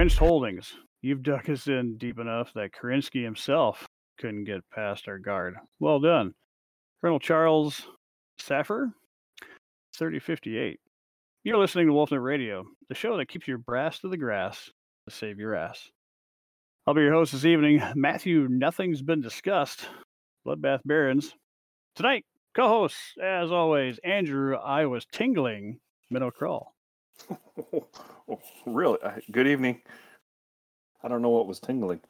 entrenched holdings. You've dug us in deep enough that Kerensky himself couldn't get past our guard. Well done. Colonel Charles Saffer, 3058. You're listening to Wolfnet Radio, the show that keeps your brass to the grass to save your ass. I'll be your host this evening, Matthew Nothing's Been Discussed, Bloodbath Behrens. Tonight, co hosts, as always, Andrew I Was Tingling, Minnow Krull. Oh, really? Uh, Good evening. I don't know what was tingling.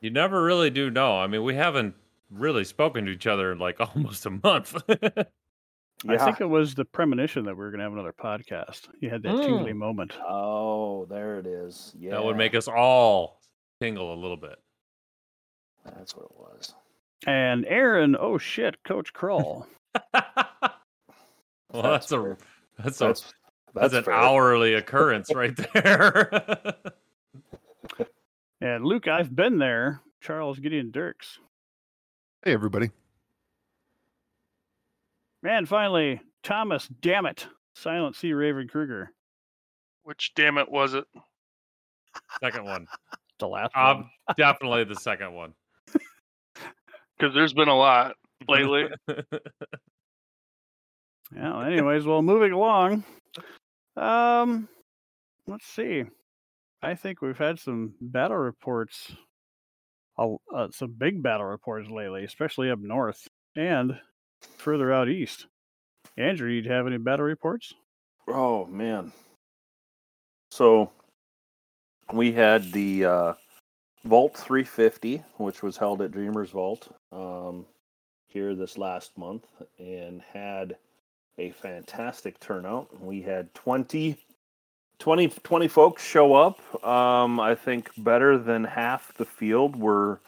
You never really do know. I mean, we haven't really spoken to each other in like almost a month. I think it was the premonition that we were going to have another podcast. You had that tingly moment. Oh, there it is. Yeah. That would make us all tingle a little bit. That's what it was. And Aaron, oh shit, Coach Krull. Well, that's, a fair. that's a That's that's, that's an fair. hourly occurrence right there. and Luke, I've been there. Charles Gideon Dirks. Hey, everybody. And finally, Thomas, damn it, Silent C. Raven Kruger. Which damn it was it? second one. The last one. Um, definitely the second one. Because there's been a lot lately. Yeah. Anyways, well, moving along. Um, let's see. I think we've had some battle reports, uh, some big battle reports lately, especially up north and further out east. Andrew, you have any battle reports? Oh man. So we had the uh, Vault 350, which was held at Dreamers Vault um, here this last month, and had a fantastic turnout. We had 20, 20, 20 folks show up. Um, I think better than half the field were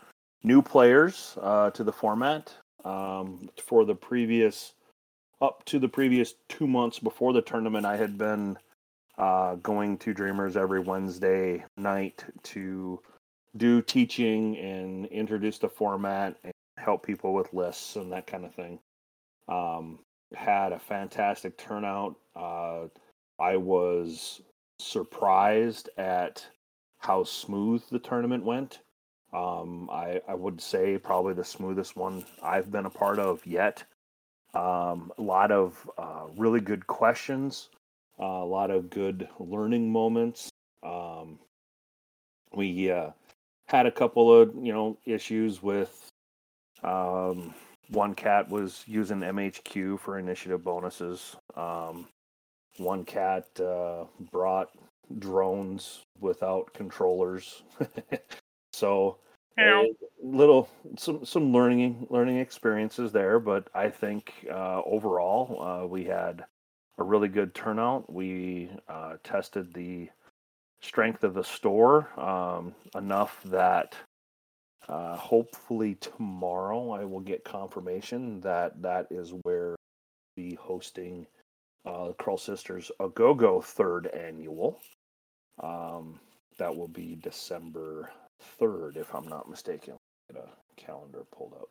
new players uh, to the format. Um, for the previous up to the previous two months before the tournament, I had been uh, going to Dreamers every Wednesday night to do teaching and introduce the format and help people with lists and that kind of thing. Um, had a fantastic turnout. Uh, I was surprised at how smooth the tournament went. Um, I, I would say probably the smoothest one I've been a part of yet. Um, a lot of uh, really good questions, uh, a lot of good learning moments. Um, we uh, had a couple of you know issues with um, one cat was using MHQ for initiative bonuses. Um, one cat uh, brought drones without controllers. so a little some some learning learning experiences there, but I think uh, overall uh, we had a really good turnout. We uh, tested the strength of the store um, enough that uh, hopefully tomorrow I will get confirmation that that is where we'll be hosting uh, Curl Sisters a Go Go third annual. Um, that will be December third, if I'm not mistaken. Get a calendar pulled up.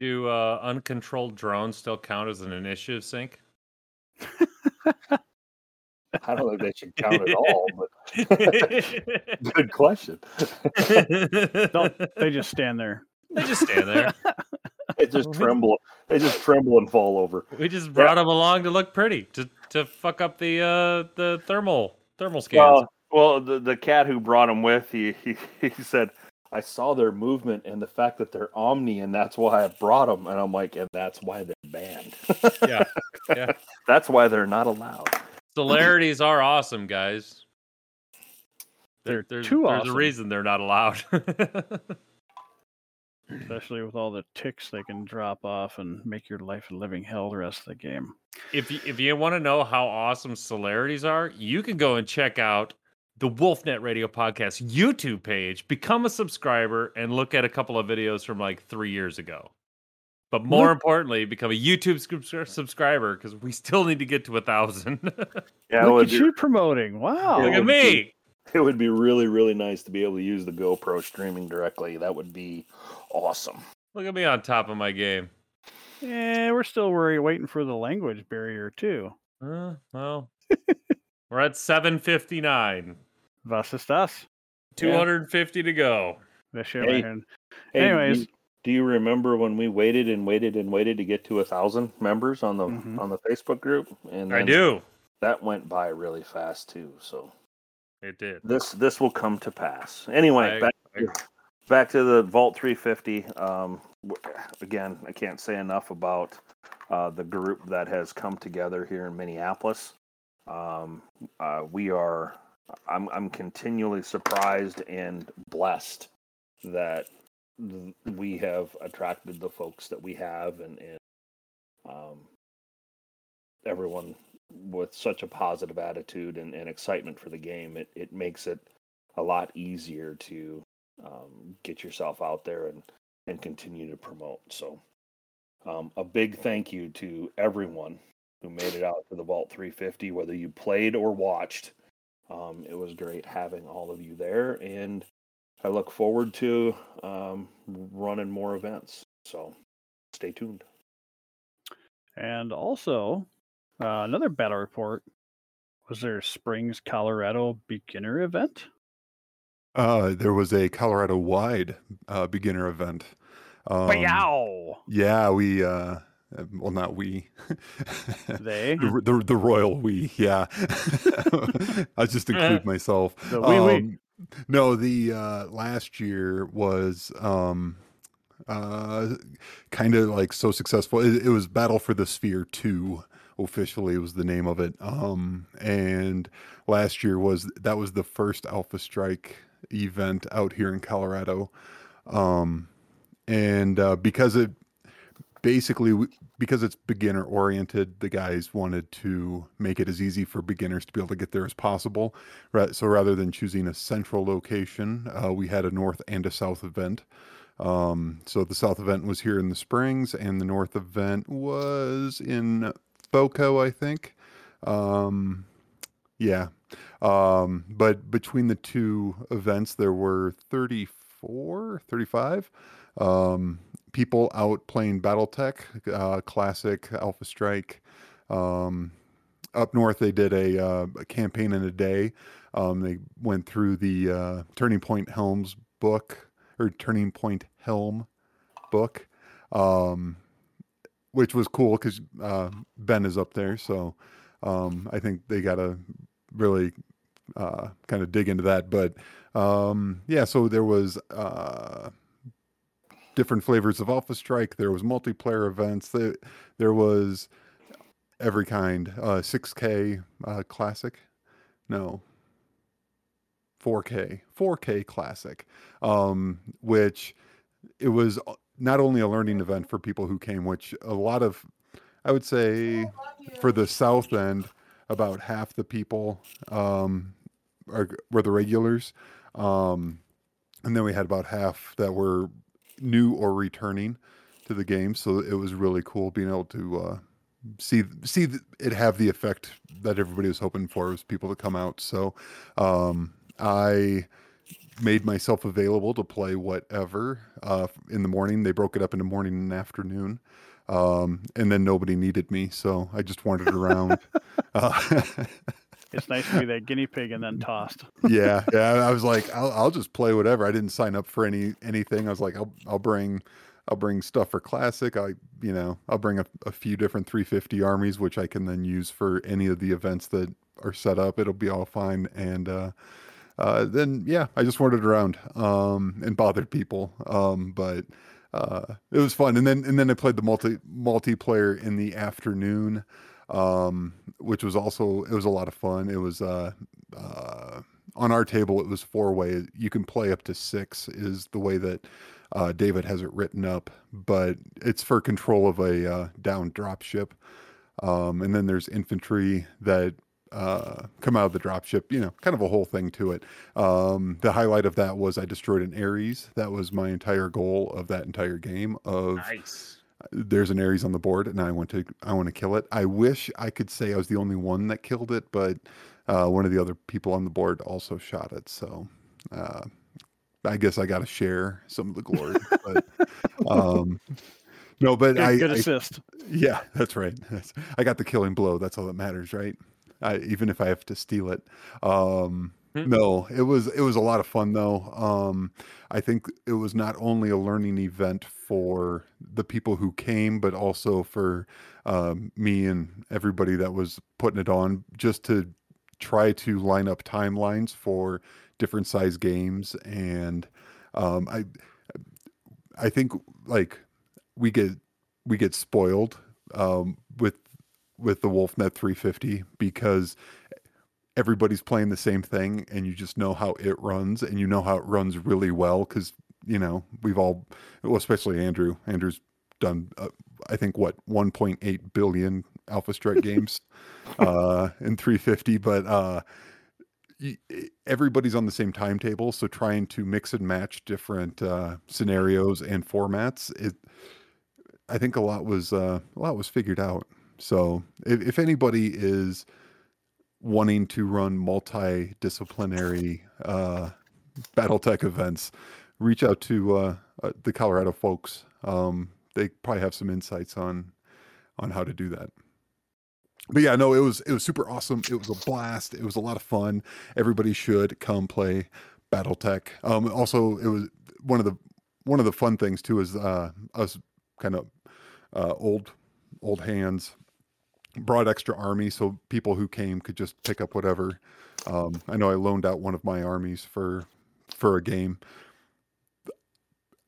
Do uh, uncontrolled drones still count as an initiative sink? I don't think they should count at all, but good question. Don't they just stand there? They just stand there. they just tremble. They just tremble and fall over. We just brought them along to look pretty, to to fuck up the uh the thermal thermal scans. Well, well, the the cat who brought him with, he he, he said, "I saw their movement and the fact that they're omni, and that's why I brought them." And I'm like, "And that's why they're banned. yeah, yeah. that's why they're not allowed." Celerities are awesome, guys. They're there's, too there's awesome. a reason they're not allowed. Especially with all the ticks they can drop off and make your life a living hell the rest of the game. if you, if you want to know how awesome Celerities are, you can go and check out the Wolfnet Radio Podcast YouTube page, become a subscriber, and look at a couple of videos from like three years ago. But more Look- importantly, become a YouTube subscriber because we still need to get to a thousand. Yeah, Look at be, you promoting. Wow. Look at me. it would be really, really nice to be able to use the GoPro streaming directly. That would be awesome. Look at me on top of my game. Yeah, we're still worried, waiting for the language barrier too. Uh, well, we're at 759. Was ist das? 250 to go. Hey, Hey, Anyways. you, do you remember when we waited and waited and waited to get to a thousand members on the Mhm. on the Facebook group? And I do. That went by really fast too. So It did. this this will come to pass. Anyway, I- back, I- back to the Vault 350. Um, again, I can't say enough about uh, the group that has come together here in Minneapolis. Um, uh, we are. I'm I'm continually surprised and blessed that th- we have attracted the folks that we have, and and um, everyone with such a positive attitude and, and excitement for the game. It it makes it a lot easier to um, get yourself out there and and continue to promote. So, um, a big thank you to everyone who made it out to the Vault 350, whether you played or watched. Um, it was great having all of you there, and I look forward to um, running more events. So, stay tuned. And also, uh, another battle report was there Springs, Colorado beginner event? Uh, there was a Colorado wide uh, beginner event. Um, Wow! yeah, we. Uh, uh, well, not we. They? the, the the royal we. Yeah, I just include myself. The we, we. No, the uh, last year was um, uh, kind of like so successful. It, it was Battle for the Sphere Two. Officially, was the name of it. Um, and last year was that was the first Alpha Strike event out here in Colorado. Um, and uh, because it basically because it's beginner oriented, the guys wanted to make it as easy for beginners to be able to get there as possible. So rather than choosing a central location, uh, we had a north and a south event. Um, so the south event was here in the Springs, and the north event was in Boco, I think. Um, yeah. Um, but between the two events, there were 34, 35 um, people out playing Battletech, uh, classic Alpha Strike. Um, up north, they did a, uh, a campaign in a day. Um, they went through the uh, Turning Point Helms book or Turning Point Helm book, um, which was cool because uh, Ben is up there. So um, I think they got to really uh, kind of dig into that. But um, yeah, so there was uh, different flavors of Alpha Strike. There was multiplayer events. There, there was every kind. Uh, 6K uh, classic, no, 4K, 4K classic, um, which it was not only a learning event for people who came, which a lot of, I would say, for the south end, about half the people um, are, were the regulars. Um, and then we had about half that were new or returning to the game. So it was really cool being able to uh, see see it have the effect that everybody was hoping for was people to come out. So um, I made myself available to play whatever uh, in the morning. They broke it up into morning and afternoon. Um, and then nobody needed me, so I just wandered around. uh, It's nice to be that guinea pig and then tossed. yeah, yeah. I was like, I'll, I'll just play whatever. I didn't sign up for any anything. I was like, I'll I'll bring I'll bring stuff for classic. I you know I'll bring a, a few different 350 armies, which I can then use for any of the events that are set up. It'll be all fine. And uh, uh, then yeah, I just wandered around um, and bothered people. Um, but uh, it was fun. And then and then I played the multi multiplayer in the afternoon um, which was also it was a lot of fun. It was uh, uh, on our table. It was four way. You can play up to six. Is the way that uh, David has it written up, but it's for control of a uh, down drop ship. Um, and then there's infantry that uh, come out of the drop ship. You know, kind of a whole thing to it. Um, the highlight of that was I destroyed an Ares. That was my entire goal of that entire game. Of Nice. There's an Ares on the board, and I want to I want to kill it. I wish I could say I was the only one that killed it, but uh, one of the other people on the board also shot it. So uh, I guess I got to share some of the glory. but um, no, but Good, I, good I assist. yeah, that's right. That's, I got the killing blow. That's all that matters, right? I, even if I have to steal it. Um, no, it was it was a lot of fun though. Um, I think it was not only a learning event for the people who came, but also for um, me and everybody that was putting it on, just to try to line up timelines for different size games. And um, I I think like we get we get spoiled um, with with the Wolfnet 350 because everybody's playing the same thing and you just know how it runs and you know how it runs really well because you know we've all well especially andrew. Andrew's done uh, i think what 1.8 billion alpha strike games uh in 350 but uh everybody's on the same timetable so trying to mix and match different uh scenarios and formats it i think a lot was uh a lot was figured out. So if, if anybody is wanting to run multidisciplinary uh, BattleTech events, reach out to uh, uh, the Colorado folks. Um, they probably have some insights on on how to do that. But yeah, no, it was it was super awesome. It was a blast. It was a lot of fun. Everybody should come play BattleTech. Um, also, it was one of the one of the fun things too is uh, us kind of uh, old old hands brought extra army so people who came could just pick up whatever. Um, I know I loaned out one of my armies for for a game.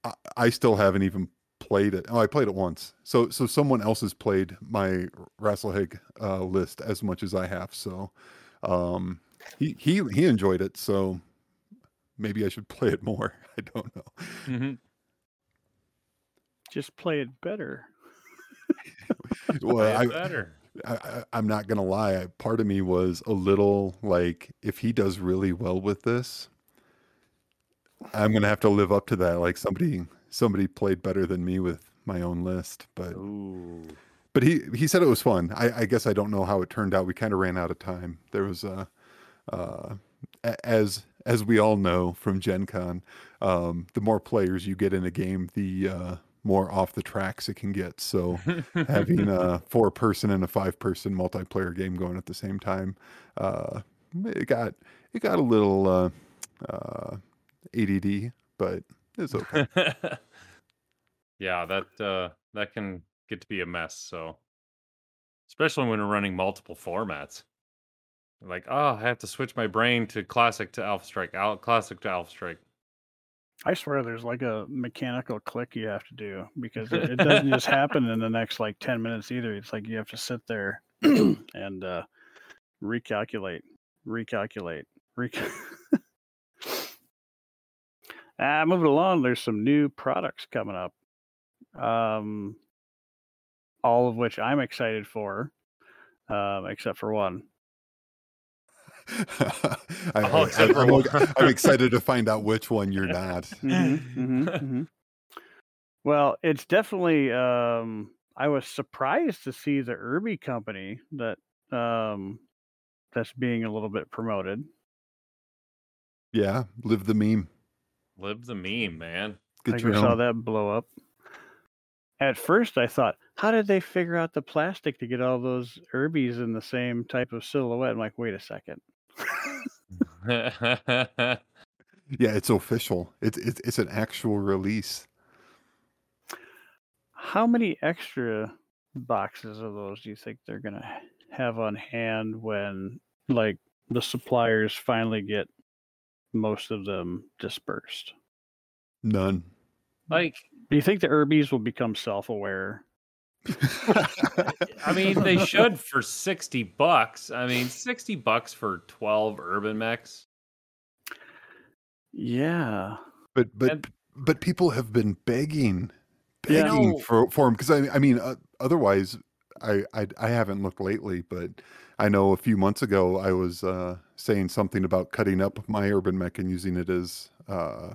I, I still haven't even played it. Oh, I played it once. So so someone else has played my Rasalhague uh, list as much as I have. So um, he he he enjoyed it. So maybe I should play it more. I don't know. hmm Just play it better. Well, I, better. I, I'm not gonna lie. I- Part of me was a little like, if he does really well with this, I'm gonna have to live up to that. Like somebody, somebody played better than me with my own list, but Ooh. but he he said it was fun. I, I guess I don't know how it turned out. We kind of ran out of time. There was a, uh, a- as as we all know from Gen Con, um, the more players you get in a game, the uh, more off the tracks it can get. So having a four person and a five person multiplayer game going at the same time uh it got it got a little uh uh ADD but it's okay yeah, that uh, that can get to be a mess. So, especially when we're running multiple formats, like oh, I have to switch my brain to classic to Alpha Strike, Al- classic to Alpha Strike. I swear there's like a mechanical click you have to do because it, it doesn't just happen in the next like 10 minutes either. It's like you have to sit there and uh, recalculate, recalculate, recal. ah, moving along, there's some new products coming up. Um, all of which I'm excited for, um, except for one. I, Oh, I, except for am one. excited to find out which one you're not Mhm, mhm, mhm. Well, it's definitely. Um, I was surprised to see the Urbie company that um, that's being a little bit promoted. yeah live the meme Live the meme, man. get I your saw own that blow up. At first, I thought, how did they figure out the plastic to get all those Urbies in the same type of silhouette? I'm like, wait a second. yeah it's official it's it's, it's an actual release How many extra boxes of those do you think they're gonna have on hand when, like, the suppliers finally get most of them dispersed? none like, Do you think the Urbies will become self-aware? I mean, they should for sixty bucks. I mean, sixty bucks for twelve urban mechs. Yeah. but but And- but people have been begging Yeah. begging No. for for him because I I mean uh, otherwise I, I I haven't looked lately but I know a few months ago I was uh, saying something about cutting up my urban mech and using it as uh,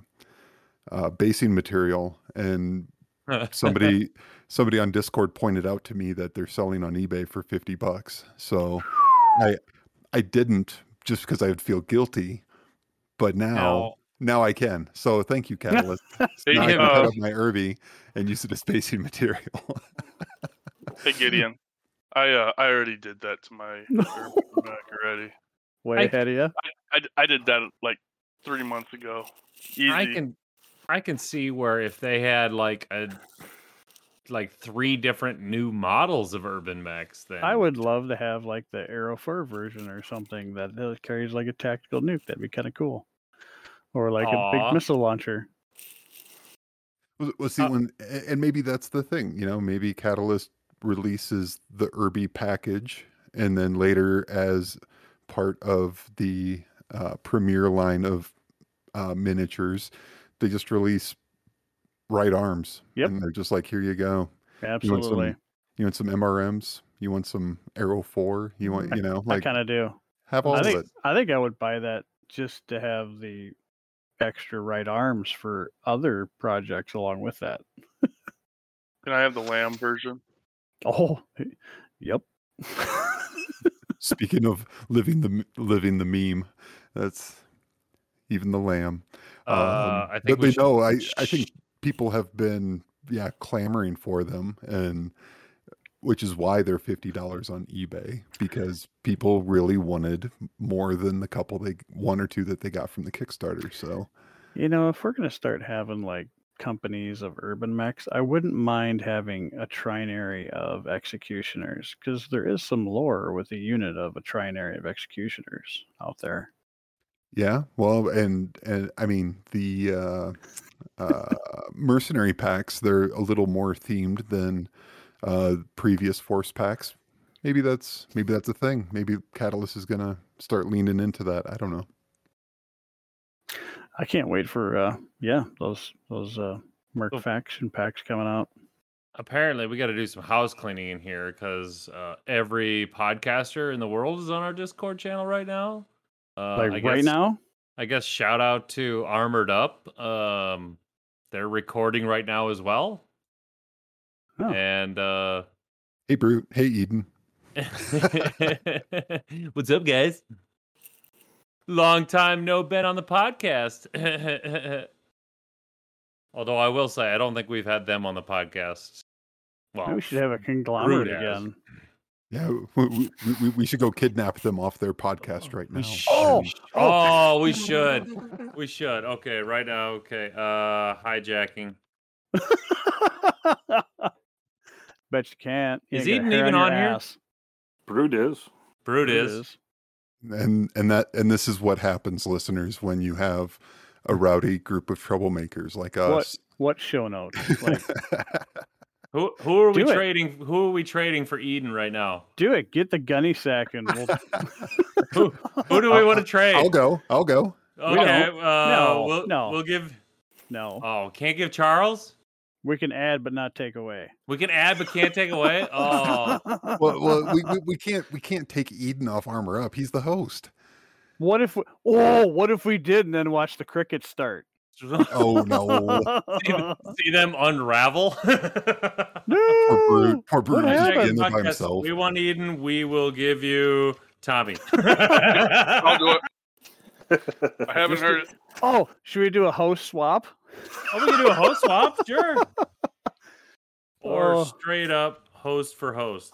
uh, basing material and somebody somebody on Discord pointed out to me that they're selling on eBay for 50 bucks so I I didn't just because I would feel guilty but now Now- now I can so thank you Catalyst There now I you can cut up my Urbie and use it as spacing material. Hey Gideon, I uh, I already did that to my No. urban back already. Way I- ahead of you. I I did that like three months ago. Easy. I can I can see where if they had like a like three different new models of Urban Mechs, then I would love to have like the Arrow 4 version or something that carries like a tactical nuke. That'd be kind of cool. Or like a big missile launcher. Well, well, see, Uh, when and maybe that's the thing, you know, maybe Catalyst releases the Urbie package, and then later, as part of the uh, premier line of uh, miniatures, they just release right arms. Yep. and they're just like, here you go. You want some, Absolutely. you want some MRMs. You want some Arrow Four. You want, you know, I kind of do. have all I of think it. I think I would buy that just to have the extra right arms for other projects along with that. Can I have the LAM version? Oh, yep. Speaking of living the living the meme, that's even the LAM. uh, I Um, think but we they should- know. I I think people have been yeah clamoring for them, and which is why they're fifty dollars on eBay because people really wanted more than the couple they one or two that they got from the Kickstarter. So You know, if we're gonna start having like companies of urban mechs, I wouldn't mind having a trinary of executioners because there is some lore with a unit of a trinary of executioners out there. yeah, well, and and I mean the uh, uh, mercenary packs they're a little more themed than uh, previous force packs. Maybe that's maybe that's a thing. Maybe Catalyst is gonna start leaning into that. I don't know. I can't wait for uh yeah, those those uh Merc So- faction packs coming out. apparently we got to do some house cleaning in here because uh, every podcaster in the world is on our Discord channel right now. Uh, like I right guess- now? I guess shout out to Armored Up. Um, they're recording right now as well. Oh. And uh, Hey, Brute. Hey, Eden. what's up, guys? Long time no been on the podcast. Although I will say, I don't think we've had them on the podcast. Well, we should have a conglomerate again. Yeah, we, we, we, we should go kidnap them off their podcast right now. We sh- Oh! And- Oh, we should. We should. Okay, right now. Okay. Uh hijacking. Bet you can't. You Is Eden even your on here? ass. Brute is. Brute It is. and and that and this is what happens, listeners, when you have a rowdy group of troublemakers like us. what show notes? Like, Who who are we it. trading? Who are we trading for Eden right now? do it. Get the gunny sack and we'll Who who do we want to trade? I'll go. I'll go. Okay, uh, No, we'll, no. we'll give. no. Oh, can't give Charles. We can add but not take away. We can add, but can't take away. Oh, Well, well we, we, we can't we can't take Eden off armor up. He's the host. What if we, oh what if we did and then watch the crickets start? Oh no. see them unravel. no, Poor Brute. Poor Brute What is happened? in there by Podcast, himself. We want Eden. We will give you Tommy. I'll do it. I haven't Just heard it. Oh, should we do a host swap? Oh, we can do a host swap, sure. Or Oh. straight up host for host.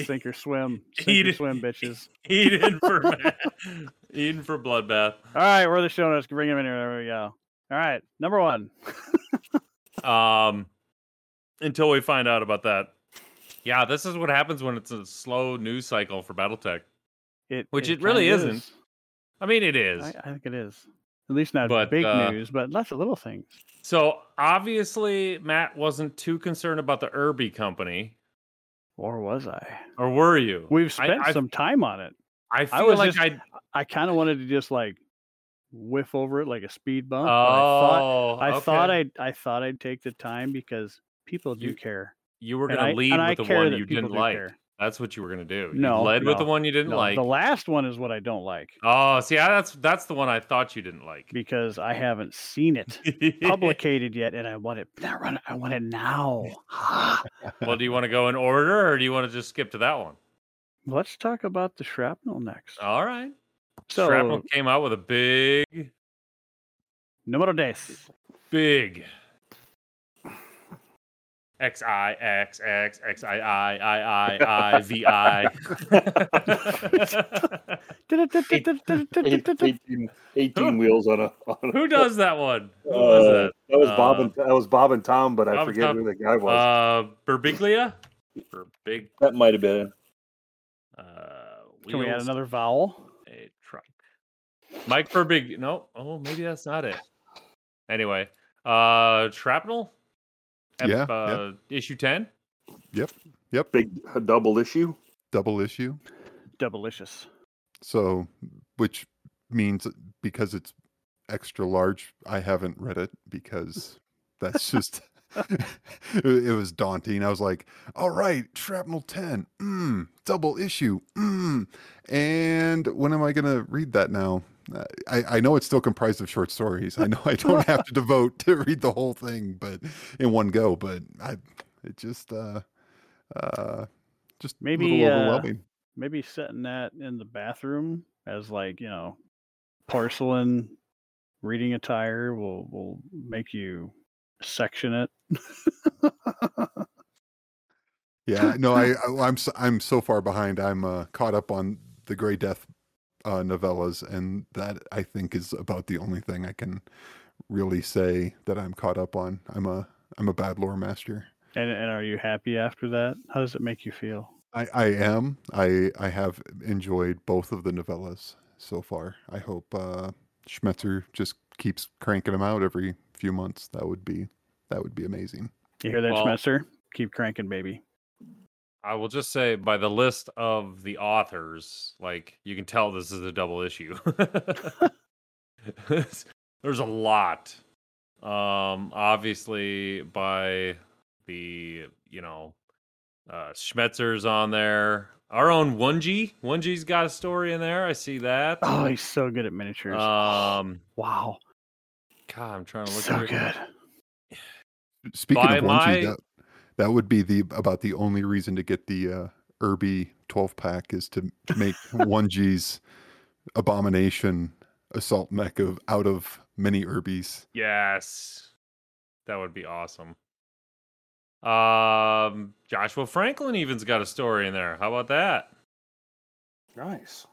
Sink or swim. Sink Eat or swim, bitches. Eden for Eden for bloodbath. All right, we're the show notes. Bring them in here. There we go. All right, number one. Um, until we find out about that. Yeah, this is what happens when it's a slow news cycle for BattleTech. It, Which it really kinda isn't. I mean, it is. I, I think it is. At least not But, big uh, news, but lots of little things. So obviously, Matt wasn't too concerned about the Urbie company, Or was I? or were you? We've spent I, some time on it. I feel was like just- I. I kind of wanted to just like whiff over it like a speed bump. but I thought Oh, I thought. I'd I thought I'd take the time because people do You- care. you were going I- to lead I with the one you didn't like. care. That's what you were going to do. No, you led with the one you didn't No, like. the last one is what I don't like Oh, see, I, that's that's the one I thought you didn't like. because I haven't seen it publicated yet, and I want it. Not run. I want it now. well, do you want to go in order, or do you want to just skip to that one? Let's talk about the shrapnel next. All right. So, Shrapnel came out with a big, numero des. big, X I X X X I I I I I V I. 18, 18 wheels on a. On a Who does that one? Who was Uh, that? That was Bob Uh, and that was Bob and Tom, but I Bob and forget Tom. who the guy was. Uh, Berbiglia. Berbig. that might have been. Uh, Can we add another vowel? a truck. Mike for big. No. Oh, maybe that's not it. Anyway, uh, shrapnel. Ep- Yeah, Uh, issue ten. Yep. Yep. Big a double issue. Double issue. Doublelicious. So, which means because it's extra large, I haven't read it because that's just it, was daunting. I was like, all right, shrapnel 10, mm, double issue, mm. And when am I going to read that now? I, I know it's still comprised of short stories. I know I don't have to devote to read the whole thing, but in one go. But I, it just, uh, uh, just a Maybe, uh. Maybe setting that in the bathroom as like, you know, porcelain reading attire will will make you section it. Yeah, no, I, I I'm so, I'm so far behind. I'm uh, caught up on the Gray Death uh, novellas, and that I think is about the only thing I can really say that I'm caught up on. I'm a I'm a bad lore master. and and are you happy after that? How does it make you feel? I I am. I I have enjoyed both of the novellas so far. I hope uh, Schmetzer just keeps cranking them out every few months. That would be that would be amazing. You hear that, Well- Schmetzer? Keep cranking, baby. I will just say by the list of the authors, like you can tell this is a double issue. There's a lot. Um obviously by the, you know, uh Schmetzer's on there. Our own Wunji. Wunji's got a story in there. I see that. Oh, he's so good at miniatures. Um wow, God, I'm trying to look so at it. Good. Speaking By of my- Wunji, that that would be the about the only reason to get the uh, Urbie 12 pack is to make Wunji's abomination assault mech of out of many Urbies. Yes. That would be awesome. Um Joshua Franklin even's got a story in there. How about that? Nice.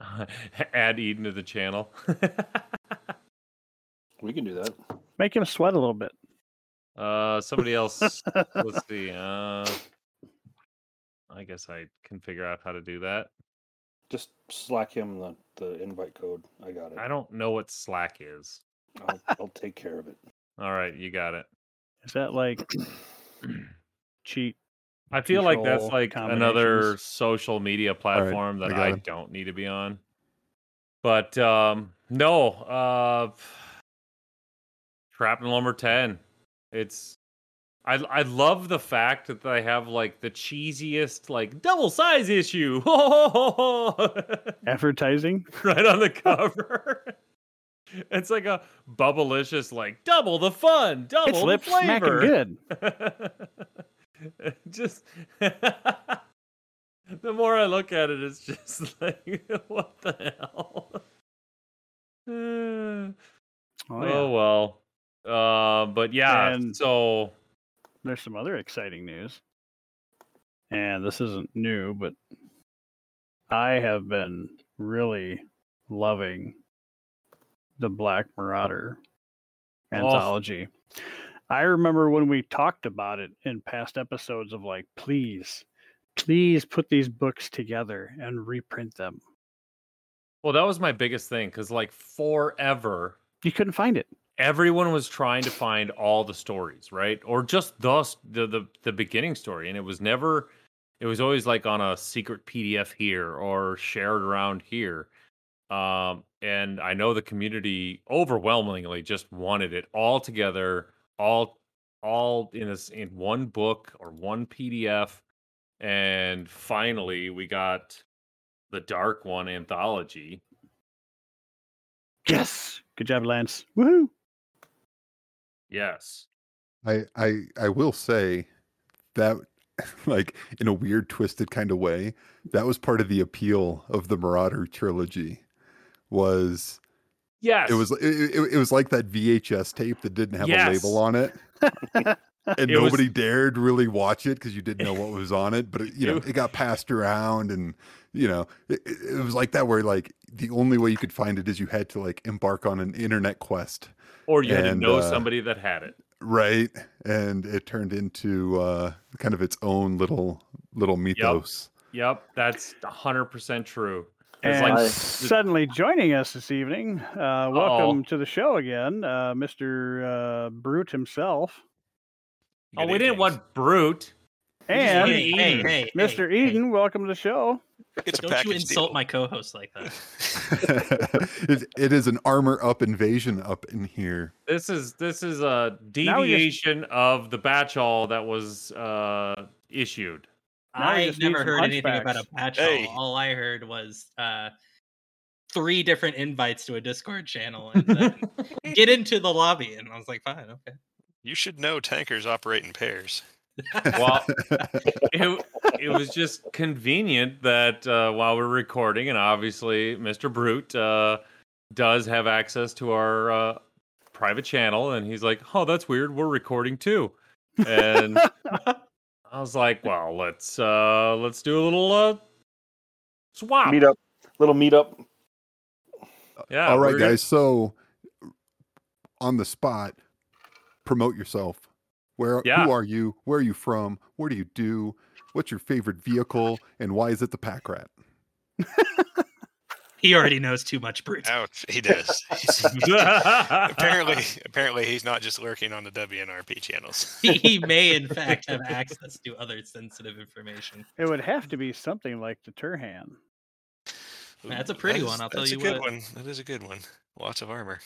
Add Eden to the channel. We can do that. Make him sweat a little bit. uh somebody else let's see. Uh I guess I can figure out how to do that. Just slack him the, the invite code. I got it. I don't know what Slack is. I'll, I'll take care of it. All right, you got it. Is that like cheat? I feel like that's Control like another combinations. social media platform I that got I him. don't need to be on. But um no, uh Shrapnel number 10. It's I I love the fact that they have like the cheesiest like double size issue. Advertising? right on the cover. It's like a bubblicious like double the fun, double It's the lip flavor. good. just the more I look at it, it's just like, what the hell? Oh, oh, well. Uh, but yeah, And- so There's some other exciting news. And this isn't new, but I have been really loving the Black Marauder Oh. anthology. I remember when we talked about it in past episodes of like, please, please put these books together and reprint them. well, that was my biggest thing because like forever, You couldn't find it. Everyone was trying to find all the stories, right? Or just the the the, the beginning story, and it was never. It was always like on a secret PDF here or shared around here. Um, and I know the community overwhelmingly just wanted it all together, all all in this in one book or one PDF. And finally, we got the Dark One anthology. Yes. Good job, Lance. Woohoo. Yes. I I I will say that like in a weird twisted kind of way, that was part of the appeal of the Marauder trilogy was Yes. it was it, it, it was like that VHS tape that didn't have a label on it. and It was- nobody dared really watch it because you didn't know what was on it. But it, you know, It- got passed around, and you know, it it was like that where like the only way you could find it is you had to like embark on an internet quest, Or you had to know uh, somebody that had it. right? And it turned into uh, kind of its own little little mythos. Yep, that's 100% true. And like suddenly joining us this evening, uh, welcome to the show again, uh, Mr. Uh, Brute himself, oh, we didn't evening. want brute. and Hey, hey, hey, Mr. hey, hey. Eden. Welcome to the show. Don't It's a you insult deal. my co-host like that. it, it is an armor up invasion up in here. This is this is a Now we just- deviation of the batchall that was uh issued. Now I never some heard anything about a hunchbacks. patch Hey. all. All I heard was uh, three different invites to a Discord channel and then get into the lobby. And I was like, fine, okay. You should know tankers operate in pairs. Well, it, it was just convenient that uh, while we're recording, and obviously Mr. Brute uh, does have access to our uh, private channel, and he's like, "Oh, that's weird. We're recording too." And I was like, "Well, let's uh, let's do a little uh, swap." Meet up, little meetup. Yeah. All right, we're gonna- guys. So on the spot, promote yourself. Where Yeah. who are you? Where are you from? What do you do? What's your favorite vehicle? And why is it the pack rat? He already knows too much brute. Ouch, he does. Apparently, apparently, he's not just lurking on the WNRP channels. he, he may, in fact, have access to other sensitive information. It would have to be something like the Turhan. That's a pretty that one, I'll tell that's you a good what. one. That is a good one. Lots of armor.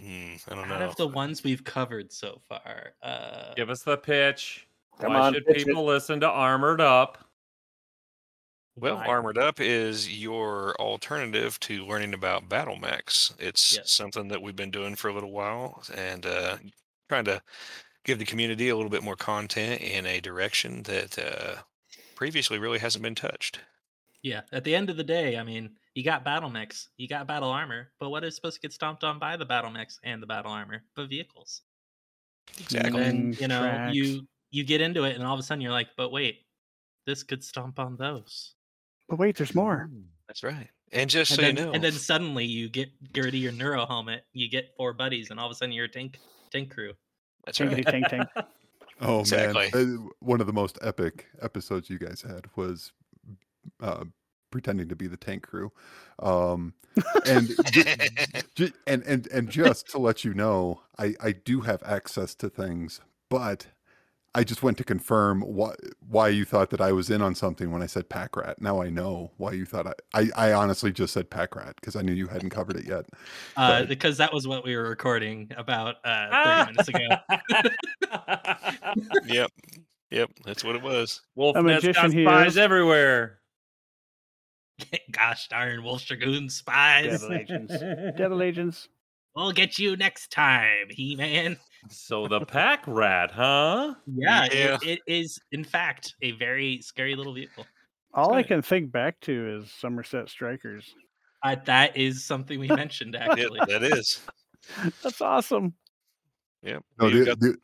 Hmm, I don't Out know. of the ones we've covered so far, uh, Give us the pitch. Come Why on, should pitch it. people listen to Armored Up? Well, Why? Armored Up is your alternative to learning about battle mechs. It's Yes. something that we've been doing for a little while and uh, trying to give the community a little bit more content in a direction that uh, previously really hasn't been touched. yeah. At the end of the day, I mean, you got battle mechs, you got battle armor, but what is supposed to get stomped on by the battle mechs and the battle armor? But vehicles. Exactly. And Mm, you know, tracks. you you get into it, and all of a sudden you're like, but wait, this could stomp on those. But wait, there's more. That's right. And just and so then, you know, and then suddenly you get Gertie your neuro helmet, you get four buddies, and all of a sudden you're a tank tank crew. that's Tinkety right. tank tank. Oh Exactly. man, Uh, one of the most epic episodes you guys had was uh, pretending to be the tank crew, um, and ju- ju- and and and just to let you know, I I do have access to things, but I just went to confirm why why you thought that I was in on something when I said pack rat. Now I know why you thought I I, I honestly just said pack rat because I knew you hadn't covered it yet. Uh, But- because that was what we were recording about uh, 30 minutes ago. yep. Yep. That's what it was. Wolfnet's magician got spies everywhere. Gosh darn Wolf Dragoon spies. Devil agents. Devil agents. We'll get you next time, He Man. So the pack rat, huh? Yeah, it- it is in fact a very scary little vehicle. All I can think back to is Somerset Strikers. Uh, that is something we mentioned Yep, actually. that is. That's awesome. Yeah. No, You the- got- the-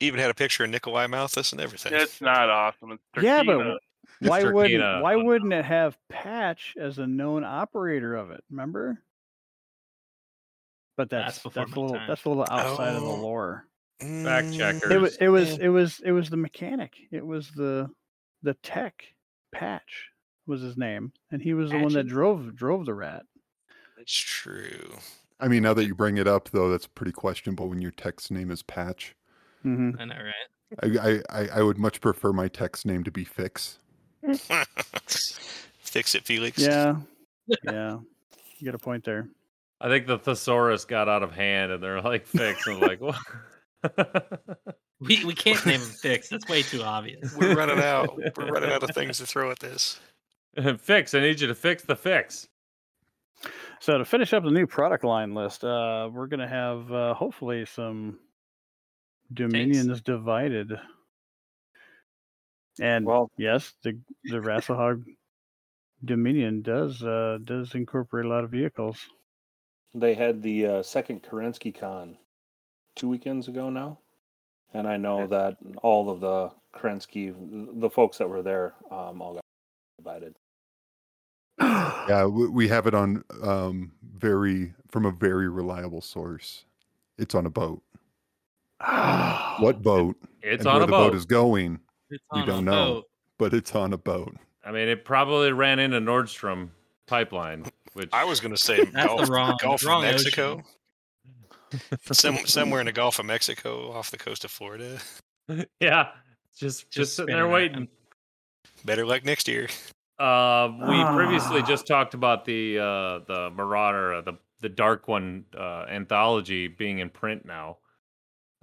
even had a picture of Nikolai Malthus and everything. It's not awesome. It's Yeah, but Turkina. Why wouldn't Kina. why wouldn't it have Patch as a known operator of it? Remember? But That's that's that's, a little time. that's a little outside of the Oh. lore. Fact Mm, checker. It was it was it was it was the mechanic. It was the the tech. Patch was his name, and he was the one that drove drove the rat. It's true. I mean, now that you bring it up, though, that's pretty questionable when your text name is Patch. hmm I know, right? I, I, I- I would much prefer my text name to be Fix. Fix it, Felix. Yeah, yeah. You get a point there. I think the thesaurus got out of hand and they're like fixed. and like, what? We we can't name him Fix. That's way too obvious. We're running out. We're running out of things to throw at this. fix. I need you to fix the fix. So to finish up the new product line list, uh, we're gonna have uh, hopefully some dominions divided. And Well- yes, the the Rasalhague Dominion does uh, does incorporate a lot of vehicles. They had the uh, second Kerensky Con two weekends ago now. And I know that all of the Kerensky, the folks that were there, um, all got invited. Yeah, we, we have it on um, very from a very reliable source. It's on a boat. What boat It's and on where a the boat. boat is going, It's We don't know. boat. but it's on a boat. I mean, it probably ran into Nord Stream pipeline, which I was going to say That's the Gulf, wrong- Gulf wrong of Mexico. Some, somewhere in the Gulf of Mexico off the coast of Florida. yeah, just just, sitting there waiting. around. Better luck next year. Uh, we previously Ah. just talked about the uh, the Marauder, uh, the the Dark One uh, anthology being in print now.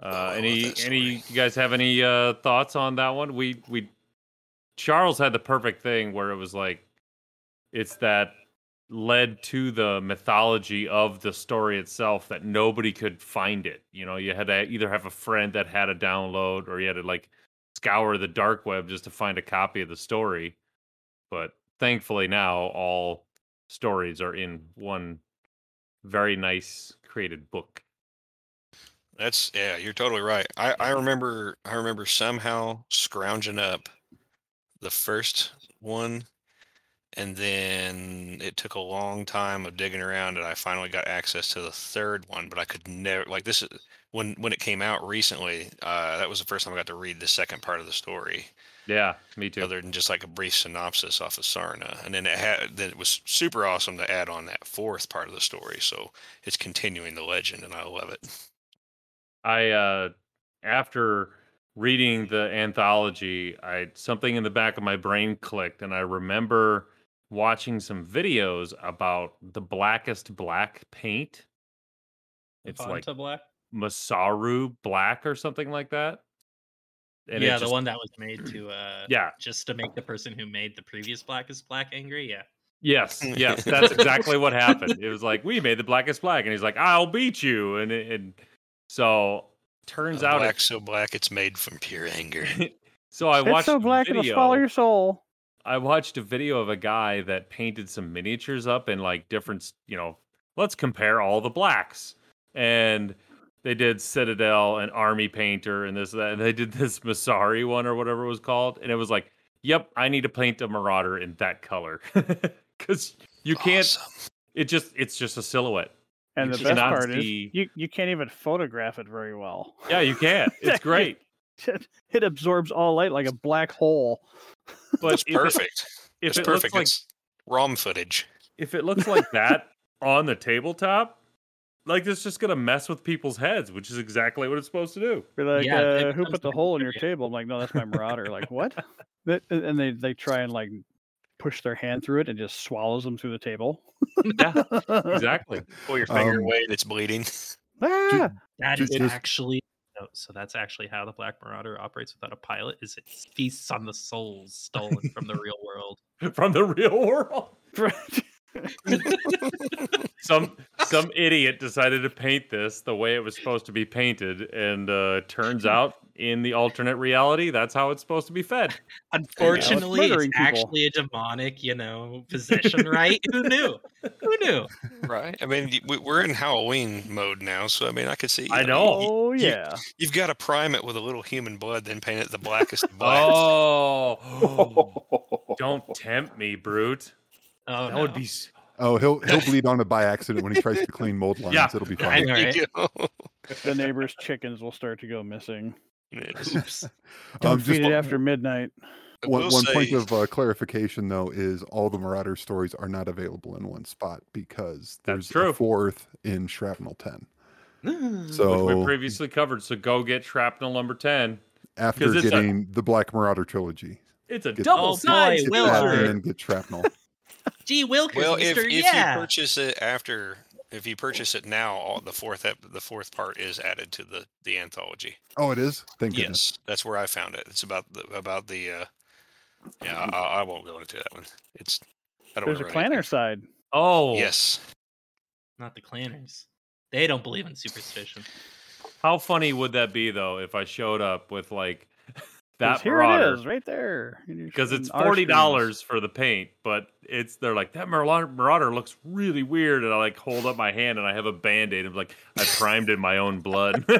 Uh, Oh, any any you guys have any uh, thoughts on that one? We we Charles had the perfect thing where it was like it's that led to the mythology of the story itself that nobody could find it. You know, you had to either have a friend that had a download or you had to like scour the dark web just to find a copy of the story. But thankfully now all stories are in one very nice created book. That's yeah, you're totally right. I, I remember I remember somehow scrounging up the first one and then it took a long time of digging around and I finally got access to the third one, but I could never like this is when when it came out recently, uh that was the first time I got to read the second part of the story Yeah, me too. other than just like a brief synopsis off of Sarna. And then it had then it was super awesome to add on that fourth part of the story. So it's continuing the legend and I love it. I uh after reading the anthology, I something in the back of my brain clicked and I remember watching some videos about the blackest black paint. It's like Vantablack. Masaru black or something like that. And yeah, the just- one that was made to uh Yeah. just to make the person who made the previous Blackest Black angry. Yeah. Yes, yes, that's exactly what happened. It was like we made the blackest black, and he's like, "I'll beat you," and it- and so turns A out black it's so black it's made from pure anger. so I it's watched so a black it'll video. swallow your soul. I watched a video of a guy that painted some miniatures up in like different, you know, let's compare all the blacks. And they did Citadel and Army Painter and this that. And they did this Masari one or whatever it was called. And it was like, yep, I need to paint a Marauder in that color. Cause you can't Awesome. it just it's just a silhouette. And You the best part see- is you, you can't even photograph it very well. Yeah, you can't. It's great. it absorbs all light like a black hole. But That's if it- perfect. if That's it perfect. looks like it's ROM footage. if it looks like that on the tabletop, like it's just gonna mess with people's heads, which is exactly what it's supposed to do. Be like, Yeah, uh, who put the hole in your table? I'm like, no, that's my Marauder. like, what? And they, they try and like push their hand through it and just swallows them through the table. Yeah, Exactly. Pull your finger Um, away and it's bleeding. Ah! That Ju- is just- actually no, so that's actually how the Black Marauder operates without a pilot. Is it feasts on the souls stolen from the real world? From the real world. Some some idiot decided to paint this the way it was supposed to be painted, and uh turns out in the alternate reality, that's how it's supposed to be fed. Unfortunately, it's, murdering people. actually a demonic, you know, possession, right? Who knew? Who knew? right? I mean, we- we're in Halloween mode now, so I mean, I could see. I know. y- oh you- yeah. You've got to prime it with a little human blood, then paint it the blackest black. Oh, don't tempt me, brute. Oh, that would be Oh, he'll he'll bleed on it by accident when he tries to clean mold lines. Yeah. It'll be fine. know, There right? you. The neighbor's chickens will start to go missing. Oops. Don't Um, feed just it one- after midnight. I One, will one point of uh, clarification, though, is all the Marauder stories are not available in one spot because there's a fourth in Shrapnel 10. which So we previously covered. So go get shrapnel number ten. after it's a- getting the Black Marauder trilogy, It's a Get- double boy, size get Will that Wilder. and then get Shrapnel. Gee Wilkers, well, if, Mister, if yeah. you purchase it after, if you purchase it now, all, the fourth the fourth part is added to the the anthology. oh, it is. Thank goodness. Yes, that's where I found it. It's about the about the. uh Yeah, I, I won't go into that one. It's. I don't There's a wanna ruin clanner anything. side. Oh, Yes. Not the clanners. They don't believe in superstition. How funny would that be though if I showed up with like 'Cause that here marauder? it is, right there. because it's forty dollars for the paint, but it's they're like that Marauder, Marauder looks really weird, and I like hold up my hand and I have a band aid. I'm like I primed in my own blood.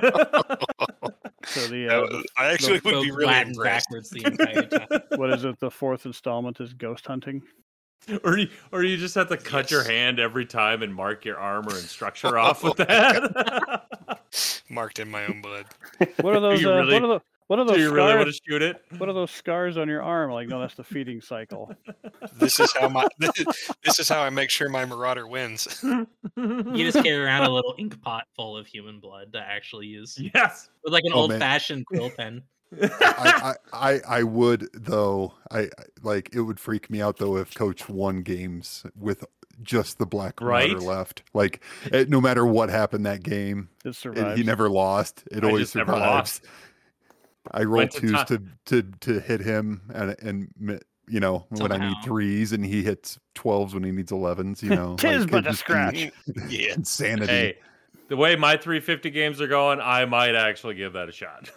So the, uh, was- I actually would be Spoke really Latin impressed. backwards the entire time. what is it? The fourth installment is ghost hunting. Or you, or you just have to cut your hand every time and mark your armor and structure off with that. Marked in my own blood. What are those? uh, really- what are the what are Do those you really want scars? to shoot it? What are those scars on your arm? Like, no, that's the feeding cycle. This is how my this is how I make sure my marauder wins. You just carry around a little ink pot full of human blood to actually use yes. with like an Oh, old man. fashioned quill pen. I, I, I, I would though. I I- like it would freak me out though if Coach won games with just the Black Marauder Right? left. Like it, no matter what happened that game, It it, he never lost. It I always just never survives. I roll Went to twos ti- to, to to hit him and and you know when I need threes and he hits twelves when he needs elevens. You know, Tis like, but a just scratch. Yeah. Insanity. Hey, the way my 350 games are going, I might actually give that a shot.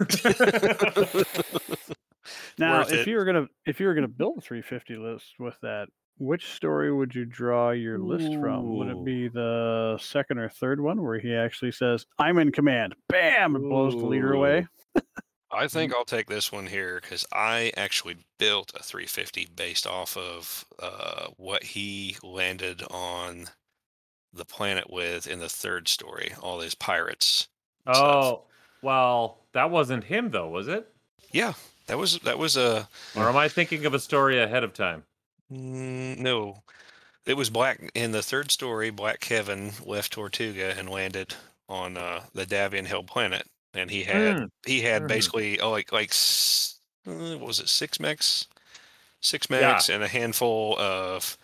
Now, Worth if it. you were gonna if you were gonna build a 350 list with that, which story would you draw your list from? Would it be the second or third one where he actually says, "I'm in command"? Bam! And blows the leader away. I think I'll take this one here because I actually built a 350 based off of uh, what he landed on the planet with in the third story. All these pirates. and stuff. oh, well, that wasn't him though, was it? yeah, that was that was a Or am I thinking of a story ahead of time? mm, no. It was Black in the third story. Black Kevin left Tortuga and landed on uh, the Davian Hill planet, and he had Mm. he had Mhm. basically oh, like like uh, what was it six mechs, six Yeah. and a handful of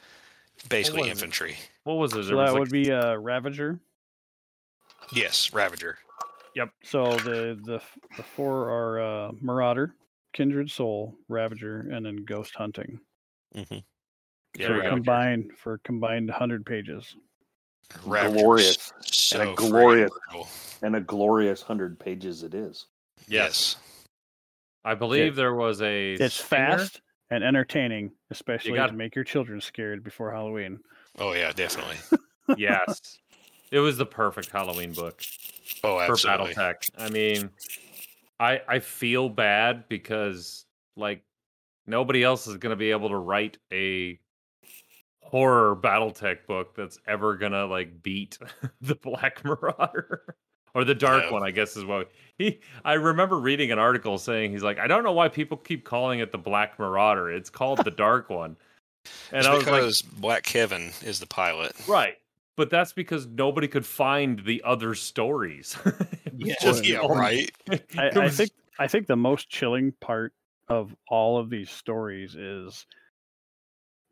basically it? infantry. What was it? So was that like- would be a Ravager. Yes, Ravager. Yep. So the the the four are uh, Marauder, Kindred Soul, Ravager, and then Ghost Hunting. Mm-hmm. Yeah, for combined for combined 100 pages. Glorious. So And a glorious- brutal. And a glorious hundred pages it is. yes. I believe there was a. It's stinger. fast and entertaining, especially got- to make your children scared before Halloween. Oh yeah, definitely. yes. It was the perfect Halloween book. Oh, absolutely. for absolutely. BattleTech. I mean, I I feel bad because like nobody else is going to be able to write a horror BattleTech book that's ever gonna like beat the Black Marauder or the Dark No. one. I guess is what he. I remember reading an article saying he's like, I don't know why people keep calling it the Black Marauder. It's called the Dark one. And it's I was like, Black Kevin is the pilot. right. But that's because nobody could find the other stories. Yeah. just yeah, all- right. it I, I think I think the most chilling part of all of these stories is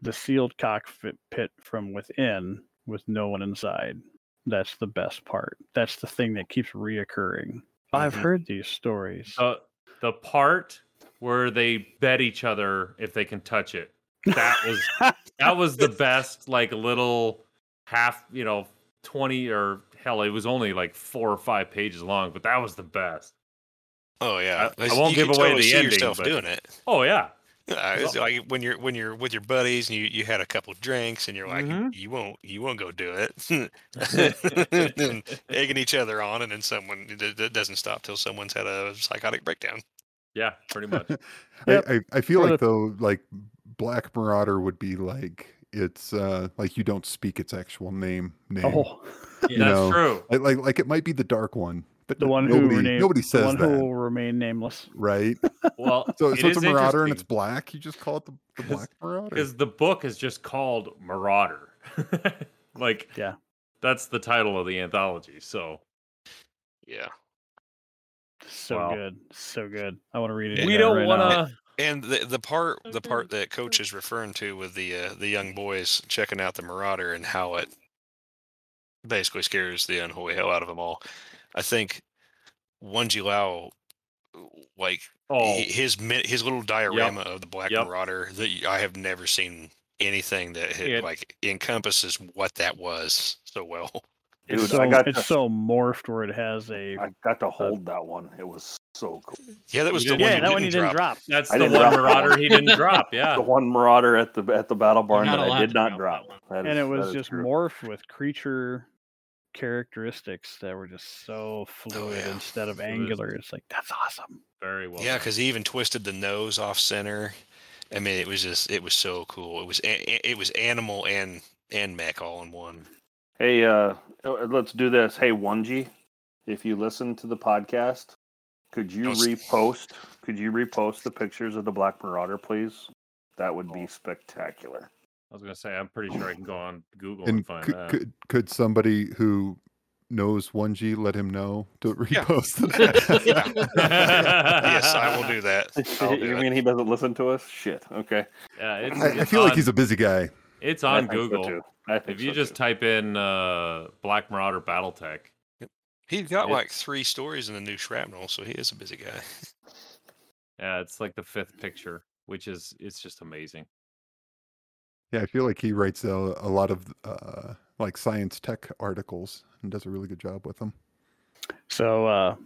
the sealed cockpit pit from within with no one inside. That's the best part. That's the thing that keeps reoccurring. I've heard these stories. the the part where they bet each other if they can touch it. That was that was the best like a little half, you know, 20 or hell, it was only like 4 or 5 pages long, but that was the best. Oh yeah. I It's- won't you give away totally the see ending, but- doing it. Oh yeah. Uh, it's like when you're when you're with your buddies and you, you had a couple drinks and you're like Mhm. you won't you won't go do it and egging each other on and then someone it, it- it doesn't stop till someone's had a psychotic breakdown yeah, pretty much. Yep. I, I, I feel For like the- though, like Black Marauder would be like it's uh like you don't speak its actual name name. oh, Yeah. That's know, true. Like, like like it might be the dark one, but the one nobody who remain, nobody the says one that, who will remain nameless. right? Well, So it so it's a Marauder and it's black. You just call it the, the Black Marauder. because the book is just called Marauder. like Yeah. That's the title of the anthology. So yeah So Wow. good, so good. I want to read it. We don't right want to and the the part the part that coach is referring to with the uh, the young boys checking out the marauder and how it basically scares the unholy hell out of them all i think Wanji Lao, uh, like Oh, his his little diorama of the Black Yep. Marauder that y- I have never seen anything that had, It- like encompasses what that was so well. It's Dude, so I got it's to- so morphed where it has a. I got to hold that one. It was so cool. Yeah, that was the didn't- one. yeah, that one didn't you didn't drop. drop. that's I the one drop Marauder one. he didn't drop. Yeah. The one Marauder at the at the battle barn that I did not drop drop. that and it was just true. morphed with creature characteristics that were just so fluid yeah. instead of was- angular. It's like that's awesome. Very well. Yeah, because he even twisted the nose off center. I mean, it was just it was so cool. It was a- a- it was animal and and mech all in one. Hey, uh, uh, let's do this. Hey, Onegie, if you listen to the podcast, could you No, repost? Could you repost the pictures of the Black Marauder, please? That would be spectacular. I was gonna say I'm pretty sure I can go on Google and, And find could, that. could could somebody who knows 1G let him know to Yeah. repost that? yes, I will do that. I'll do you it. mean he doesn't listen to us? Shit. Okay. yeah, it's, I, I it's feel like he's a busy guy. it's on think so, Google. too. I if you so, just too. type in uh, Black Marauder BattleTech, He's got It- like three stories in the new shrapnel, so he is a busy guy. yeah, it's like the fifth picture, which is it's just amazing. Yeah, I feel like he writes a, a lot of uh, like science tech articles and does a really good job with them. So uh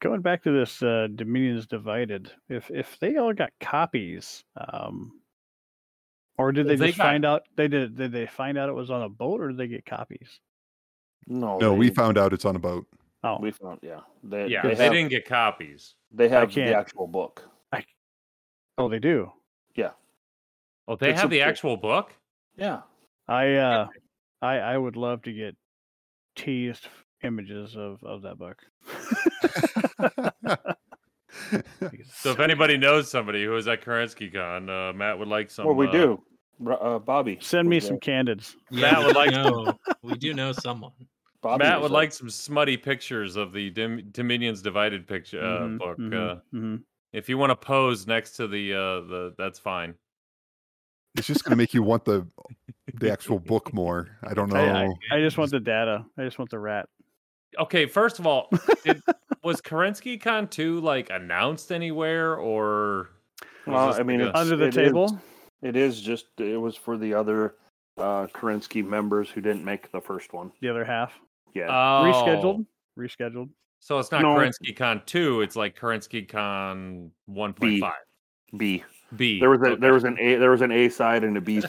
going back to this uh Dominions Divided, if if they all got copies, um or did they they just got- find out they did did they find out it was on a boat or did they get copies? no, No, we found out it's on a boat. Oh, we found yeah. They, Yeah, they, they, have, didn't get copies. they have the actual book. oh they do. Oh, they It's have a the actual book. Yeah. I uh I I would love to get teased images of of that book. So if anybody knows somebody who is at Kerensky Con, uh, Matt would like some. well, we uh, do. Uh, Bobby. Send me some there. candids. Yeah, Matt we would do like- know, we do know someone. Bobby Matt would there. like some smutty pictures of the Dim- Dominions Divided picture uh, Mhm, book. mhm, Uh, mhm. if you want to pose next to the uh, the, that's fine. It's just going to make you want the the actual book more. I don't know. I, I, I just want the data. I just want the rat. Okay, first of all, did, was Kerensky Con 2 like announced anywhere or? Well, I mean, it's- Under the it is- table? It is just it was for the other uh Kerensky members who didn't make the first one. The other half. Yeah. Oh, Rescheduled? Rescheduled. So it's not No. Kerensky Con 2, it's like Kerensky Con 1.5. B. B. There was a okay. there was an A there was an A side and a B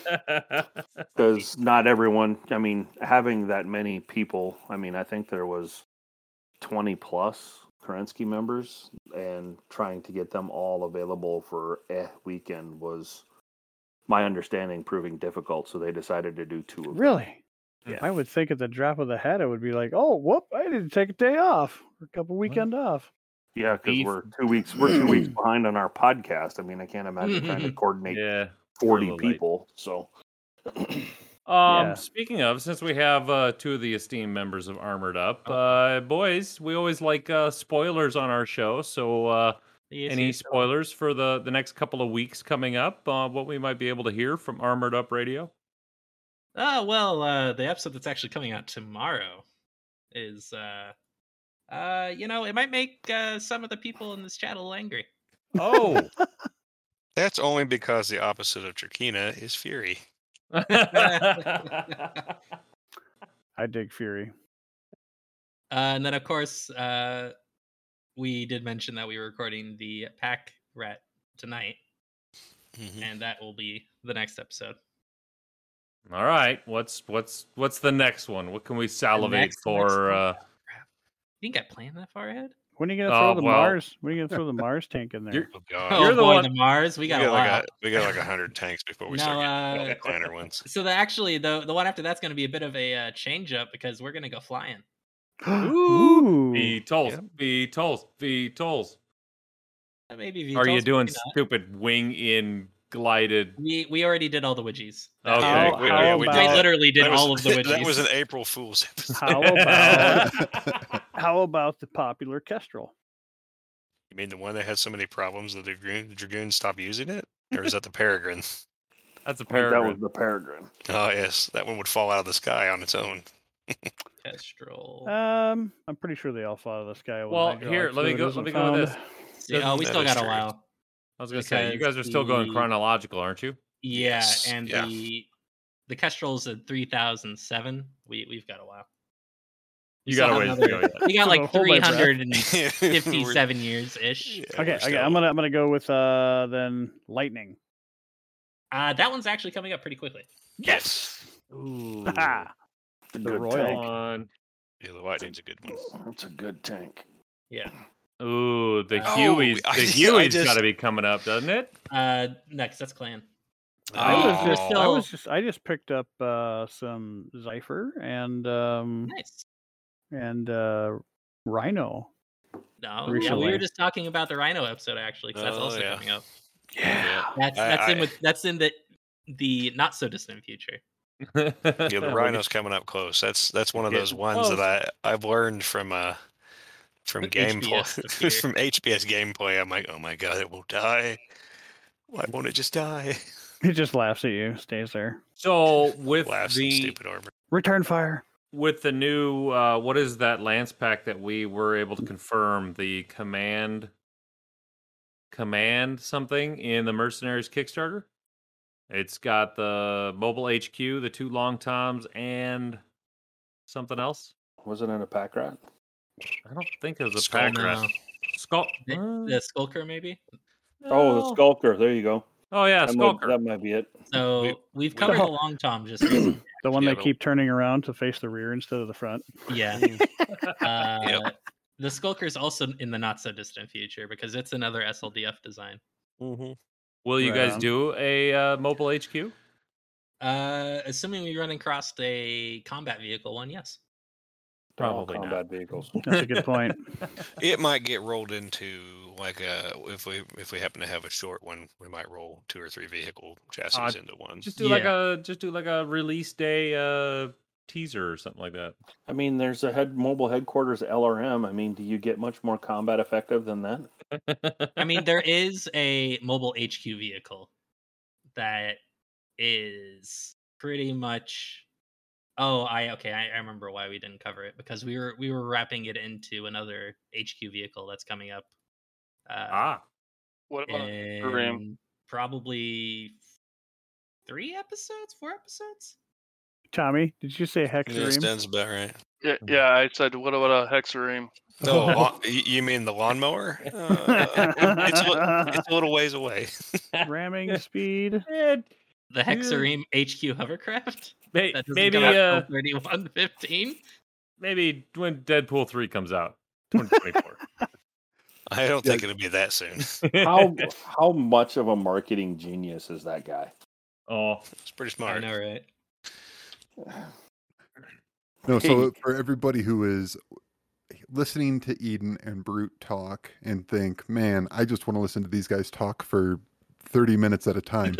because not everyone. I mean, having that many people. I mean, I think there was twenty plus Kerensky members, and trying to get them all available for a weekend was, my understanding, proving difficult. So they decided to do two. Of them. Really? Yeah. I would think at the drop of the hat, it would be like, oh, whoop, I need to take a day off or a couple weekend off. Yeah, because we're two weeks we're two weeks behind on our podcast. I mean, I can't imagine trying to coordinate yeah. forty little late. people. So Um, Yeah. speaking of, since we have uh, two of the esteemed members of Armored Up, uh, boys, we always like uh, spoilers on our show. So, uh, any spoilers for the the next couple of weeks coming up? Uh, what we might be able to hear from Armored Up Radio? Oh well, uh, the episode that's actually coming out tomorrow is, uh, uh, you know, it might make uh, some of the people in this chat a little angry. Oh, That's only because the opposite of Turkina is Fury. I dig Fury. Uh, and then, of course, uh, we did mention that we were recording the pack rat tonight, Mhm. and that will be the next episode. All right. What's what's what's the next one? What can we salivate next- the next for? Uh, Crap. You didn't get planned that far ahead? When are you gonna throw Oh, the well. Mars? When are you gonna throw the Mars tank in there? You're- Oh god, Oh You're the boy, one- the Mars, we we got, got a like a we got like a hundred tanks before we No, start uh, the planner ones. So the actually the the one after that's going to be a bit of a uh, change up because we're going to go flying. Ooh. VTOLs, Yep. VTOLs, V tolls. Uh, Maybe Are you doing stupid wing in glided? We we already did all the widgies. Okay, How- we- how we We literally did was- all of the widgies. That was an April Fool's episode. How about how about the popular Kestrel? You mean the one that had so many problems that the Dragoon the Dragoons stopped using it? Or is that the Peregrine? That's a I think that was the Peregrine. Oh yes, that one would fall out of the sky on its own. Kestrel. Um, I'm pretty sure they all fall out of the sky. Well, here, let me go. Let me go with found. this. See, oh, we still is got a while. I was gonna say you guys are still going chronological, aren't you? Yeah, Yes, and yeah. the the Kestrel's at three thousand seven. We we've got a while. We You got a have ways to go another- yet. We got like I'll hold three my breath. hundred and We're- fifty-seven years ish. yeah, Okay, okay, I'm gonna I'm gonna go with uh then lightning. Uh, that one's actually coming up pretty quickly. Yes. Ooh. Ha! A The good Royal. tank. on. Yeah, the Lightning's a good one. That's a good tank. Yeah. Ooh, the Oh, Huey's I the just- I Huey's just- got to be coming up, doesn't it? Uh, next that's Clan. I was Oh. just I was just I just picked up uh some Zephyr and um Nice. And uh Rhino. No, yeah, we were just talking about the Rhino episode actually, because that's Oh, also yeah. coming up. Yeah. That's I- that's in I- with that's in the the not so distant future. Yeah, the rhino's coming up close. That's that's one of those ones close. that I I've learned from uh from HBS gameplay from HBS gameplay. I'm like, oh my god, it will die. Why won't it just die? It just laughs at you, stays there. so with Laughs the stupid armor. Return fire. With the new uh, what is that lance pack that we were able to confirm the command command something in the mercenaries kickstarter it's got the mobile hq the two long toms and something else Was it in a pack rat? i don't think it was a Skull pack Skulker. rat No. skull The, the Skulker maybe. Oh, the skulker. There you go. oh yeah that, might, skulker that might be it. So We- we've we- covered the long tom just recently. The one Yeah, they keep turning around to face the rear instead of the front. yeah. Uh, Yep. The Skulker is also in the not so distant future because it's another SLDF design. will you Right guys on. do a uh, mobile hq Uh, assuming we run across a combat vehicle one, yes. They're all Probably not. vehicles. That's a good point. It might get rolled into like a if we if we happen to have a short one, we might roll two or three vehicle chassis Uh, into one. just do like a just do like a release day uh teaser or something like that I mean, there's a head mobile headquarters LRM. I mean, do you get much more combat effective than that? I mean, there is a mobile HQ vehicle that is pretty much. Oh, I okay. I, I remember why we didn't cover it because we were we were wrapping it into another HQ vehicle that's coming up. Uh, ah What about Kareem? probably three episodes, four episodes. Tommy, did you say Yeah, Hexaream? sounds about right. Yeah, yeah, I said, what about a hexaream? No, lawn, you mean the lawnmower? Uh, it's, a, it's a little ways away. Ramming speed. The Yeah. Hexareem HQ hovercraft. may- That doesn't maybe uh 3115. maybe when Deadpool three comes out, 2024. I don't think it'll be that soon. How how much of a marketing genius is that guy? oh, It's pretty I smart. know, right? No, so for everybody who is listening to Eden and Brute talk and think, man, I just want to listen to these guys talk for 30 minutes at a time,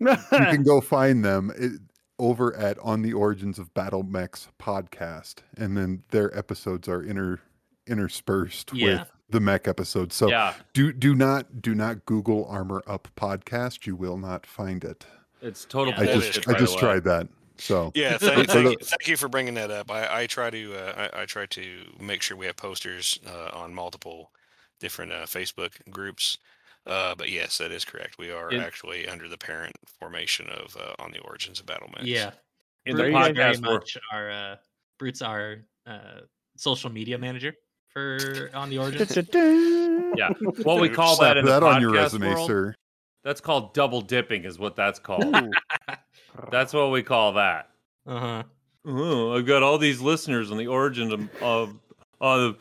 you can go find them it, over at On the Origins of Battle Mechs podcast. And then their episodes are inter, interspersed Yeah. with the mech episodes. So yeah, do do not do not Google Armor Up podcast. You will not find it. it's total. Yeah, I bullshit, just I just the tried that. So Yeah, thank, thank, you, thank you for bringing that up. I, I try to uh, I, I try to make sure we have posters uh, on multiple different uh, Facebook groups. Uh, but yes, that is correct. We are In- actually under the parent formation of uh, on the origins of Battle Mechs. Yeah. In the Brute is very podcast, we're- much our uh, Brute's our uh, social media manager for on the origins. yeah, what we Dude, call slap that in that the on your podcast resume, world, sir. That's called double dipping, is what that's called. That's what we call that. Uh huh. Oh, I've got all these listeners on the origin of of, of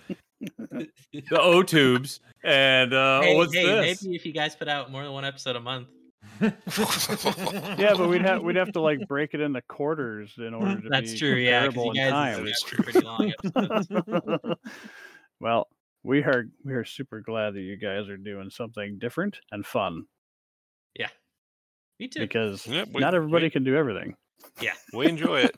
the O tubes, and uh, hey, what's hey, this? maybe if you guys put out more than one episode a month. yeah, but we'd have we'd have to like break it into quarters in order to That's be true, yeah. 'cause comparable you in guys time. That is have pretty long episodes. well, we are we are super glad that you guys are doing something different and fun Yeah, Me too. because Yep, we- not everybody we- can do everything. Yeah, we enjoy it.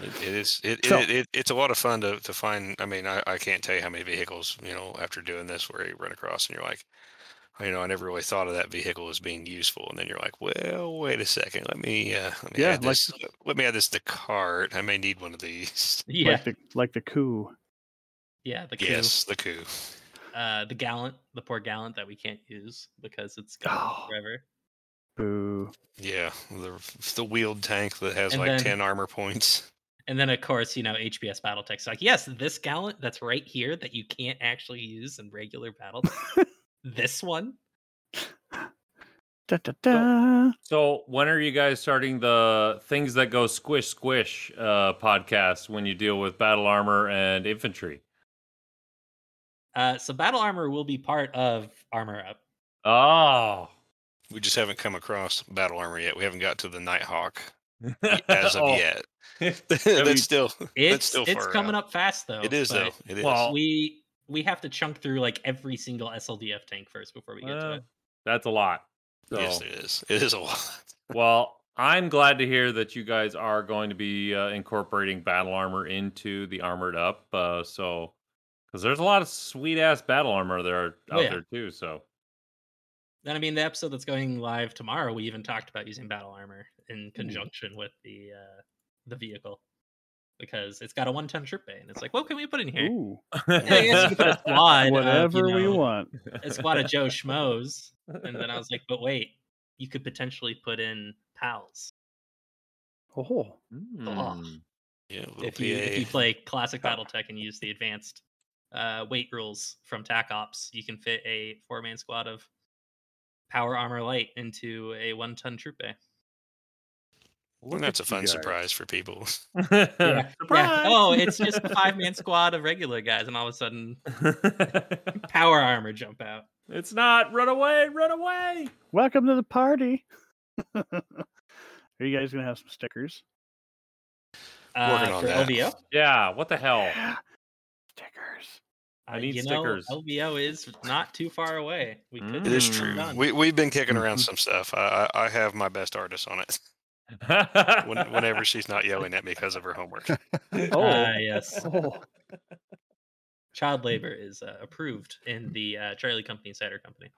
It, it is it, So- it, it it's a lot of fun to, to find. I mean, I, I can't tell you how many vehicles you know after doing this where you run across and you're like, you know, I never really thought of that vehicle as being useful, and then you're like, well, wait a second, let me uh, let me Yeah, add like- this. let me add this to cart. I may need one of these. yeah, Like the like the coup. yeah. The coup. Yes, the coup. Uh, the gallant, the poor gallant that we can't use because it's gone Oh. forever. Boo. Yeah, the the wheeled tank that has And like then- ten armor points. And then of course, you know, HBS Battletech's like, yes, this gallant that's right here that you can't actually use in regular battle. this one. Da, da, da. So when are you guys starting the things that go squish squish uh, podcast when you deal with battle armor and infantry? Uh, so battle armor will be part of armor up. Oh, We just haven't come across battle armor yet. We haven't got to the Nighthawk as of Oh. yet. you- that's still that's It's still it's coming out. up fast though. It is though. It is. Well- We we have to chunk through like every single SLDF tank first before we get to it. That's a lot. So, yes, it is. It is a lot. well, I'm glad to hear that you guys are going to be uh, incorporating battle armor into the armored up. Uh, so, because there's a lot of sweet ass battle armor there out Oh, yeah. there too. So, Then I mean the episode that's going live tomorrow, we even talked about using battle armor Hmm. in conjunction with the uh the vehicle. Because it's got a one ton troop bay, and it's like, what can we put in here? Ooh, Yeah, I guess you could put a squad, of, whatever you we know, want. a squad of Joe Schmoes. And then I was like, but wait, you could potentially put in pals Oh, Mm. Yeah, if you if you play classic BattleTech and use the advanced uh, weight rules from TAC Ops, you can fit a four man squad of power armor light into a one ton troop bay. And Look that's a fun guys. surprise for people. Yeah. Surprise! Oh, it's just a five man squad of regular guys, and all of a sudden power armor jump out. it's not. Run away! Run away! welcome to the party. Are you guys gonna have some stickers? Working Uh, for that. LVO, Yeah. What the hell? stickers. I uh, need you stickers. Know, LVO is not too far away. We could. It is true. We we've been kicking around some stuff. I I, I have my best artist on it. When, whenever she's not yelling at me because of her homework. Oh, Ah, yes. oh. Child labor is uh, approved in the uh, Charlie Company Cider Company.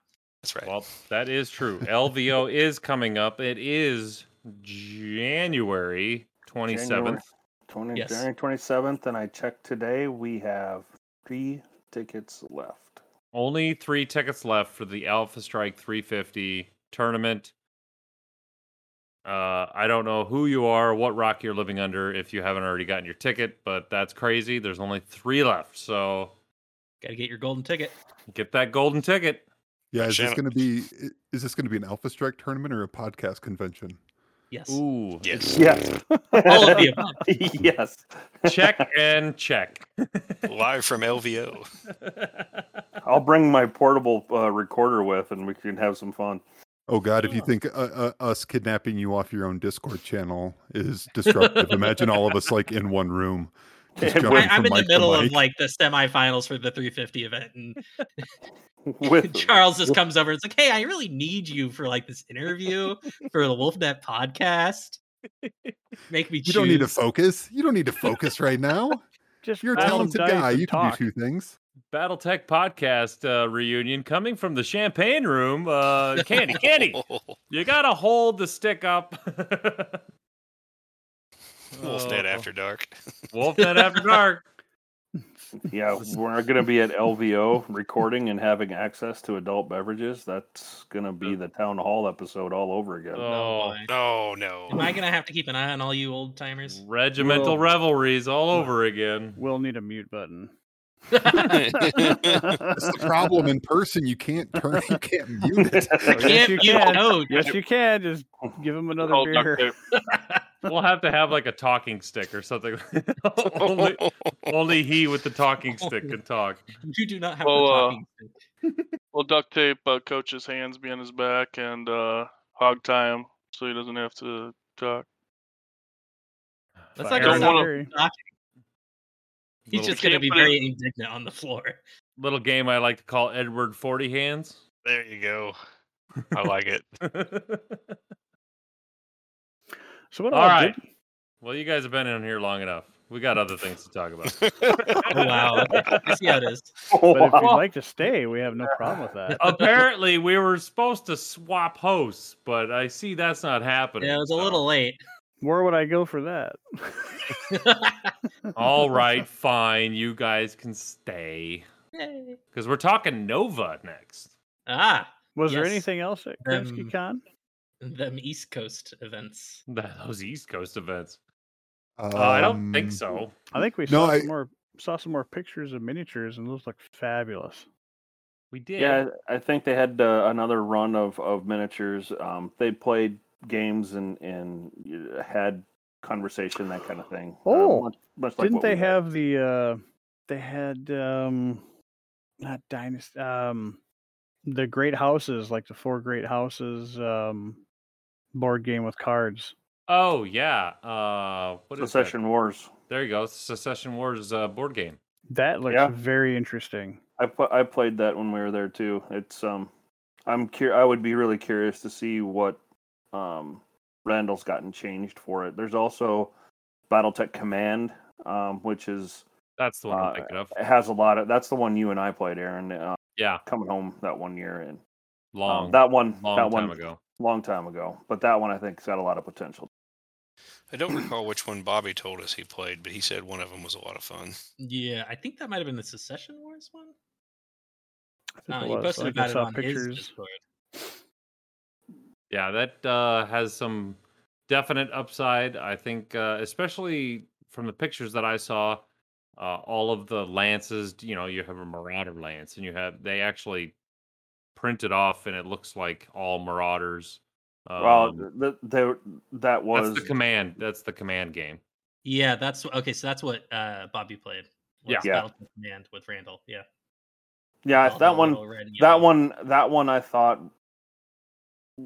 That's right. Well, that is true. LVO is coming up. It is January 27th. 20, Yes. January 27th, and I checked today. We have three tickets left. Only three tickets left for the Alpha Strike 350 tournament. Uh, I don't know who you are, what rock you're living under, if you haven't already gotten your ticket, but that's crazy. There's only three left, so Got to get your golden ticket. get that golden ticket. Yeah, is this going to be is this going to be an Alpha Strike tournament or a podcast convention? Yes. Ooh, yes. Yes. All of the above. yes. check and check. Live from LVO. I'll bring my portable uh, recorder with, and we can have some fun. Oh God, if you think uh, uh, us kidnapping you off your own Discord channel is disruptive, imagine all of us like in one room. Just jumping I, I'm from in the middle of like the semifinals for the 350 event, and With Charles just comes over. It's like, hey, I really need you for like this interview for the Wolfnet podcast. Make me choose. You don't need to focus. You don't need to focus right now. Just You're a talented guy. You can talk. do two things. BattleTech podcast uh, reunion coming from the champagne room. Uh, candy, candy. You gotta hold the stick up. Wolfnet Oh, After Dark. Wolfnet after dark. yeah, we're going to be at LVO recording and having access to adult beverages. That's going to be the town hall episode all over again. Oh, boy. Oh no. Am I gonna have to keep an eye on all you old timers? regimental Well- revelries all over again. We'll need a mute button. That's the problem in person. You can't turn. You can't mute it. Yes, Can't you can. code. Yes, you can. Just give him another Called beer. We'll have to have like a talking stick or something. only, only he with the talking stick can talk. You do not have Well, the uh, talking stick. We'll duct tape uh, coach's hands behind his back and uh, hog tie him so he doesn't have to talk. That's like not gonna wanna- Fury. He's just gonna be put it- very indignant on the floor. Little game I like to call Edward Forty Hands. There you go. I like it. So what All all right. did- well, you guys have been in here long enough. We got other things to talk about. Oh wow, okay. I see how it is. But if you'd like to stay, we have no problem with that. Apparently, we were supposed to swap hosts, but I see that's not happening. Yeah, it was a so- little late. Where would I go for that? All right, fine. You guys can stay because we're talking Nova next. ah, Was there anything else at Um, Kerensky Con? them East Coast events. Those East Coast events. Uh, I don't think Um, so. I think we no, saw I- some more saw some more pictures of miniatures, and those look fabulous. We did. Yeah, I think they had uh, another run of, of miniatures. Um, they played games and and had conversation, that kind of thing. Uh, Oh, much, much like Didn't what they we had. have the? uh They had um not dynasty. Um, the great houses, like the four great houses. Um, board game with cards. Oh yeah. Uh, what is that? Succession Wars? There you go. Succession Wars uh, board game. That looks Yeah. very interesting. I put I played that when we were there too. It's um, I'm cur- I would be really curious to see what um Randall's gotten changed for it. There's also BattleTech Command, um, which is That's the one Uh, I'm thinking of. it has a lot of. That's the one you and I played, Aaron. Uh, Yeah, coming home that one year and um, long, that one long that time one ago. long time ago. But that one I think's got a lot of potential. I don't recall which one Bobby told us he played, but he said one of them was a lot of fun. Yeah, I think that might have been the Succession Wars one. I think Uh, it he posted I about it saw on his pictures. Discord. Yeah, that uh, has some definite upside. I think, uh, especially from the pictures that I saw, uh, all of the lances. You know, you have a Marauder lance, and you have they actually print it off, and it looks like all Marauders. well, Um, th- that was that's the command. That's the command game. Yeah, that's okay. So that's what uh, Bobby played. Yeah. Yeah. Command with Randall. Yeah, yeah All that one red that one that one I thought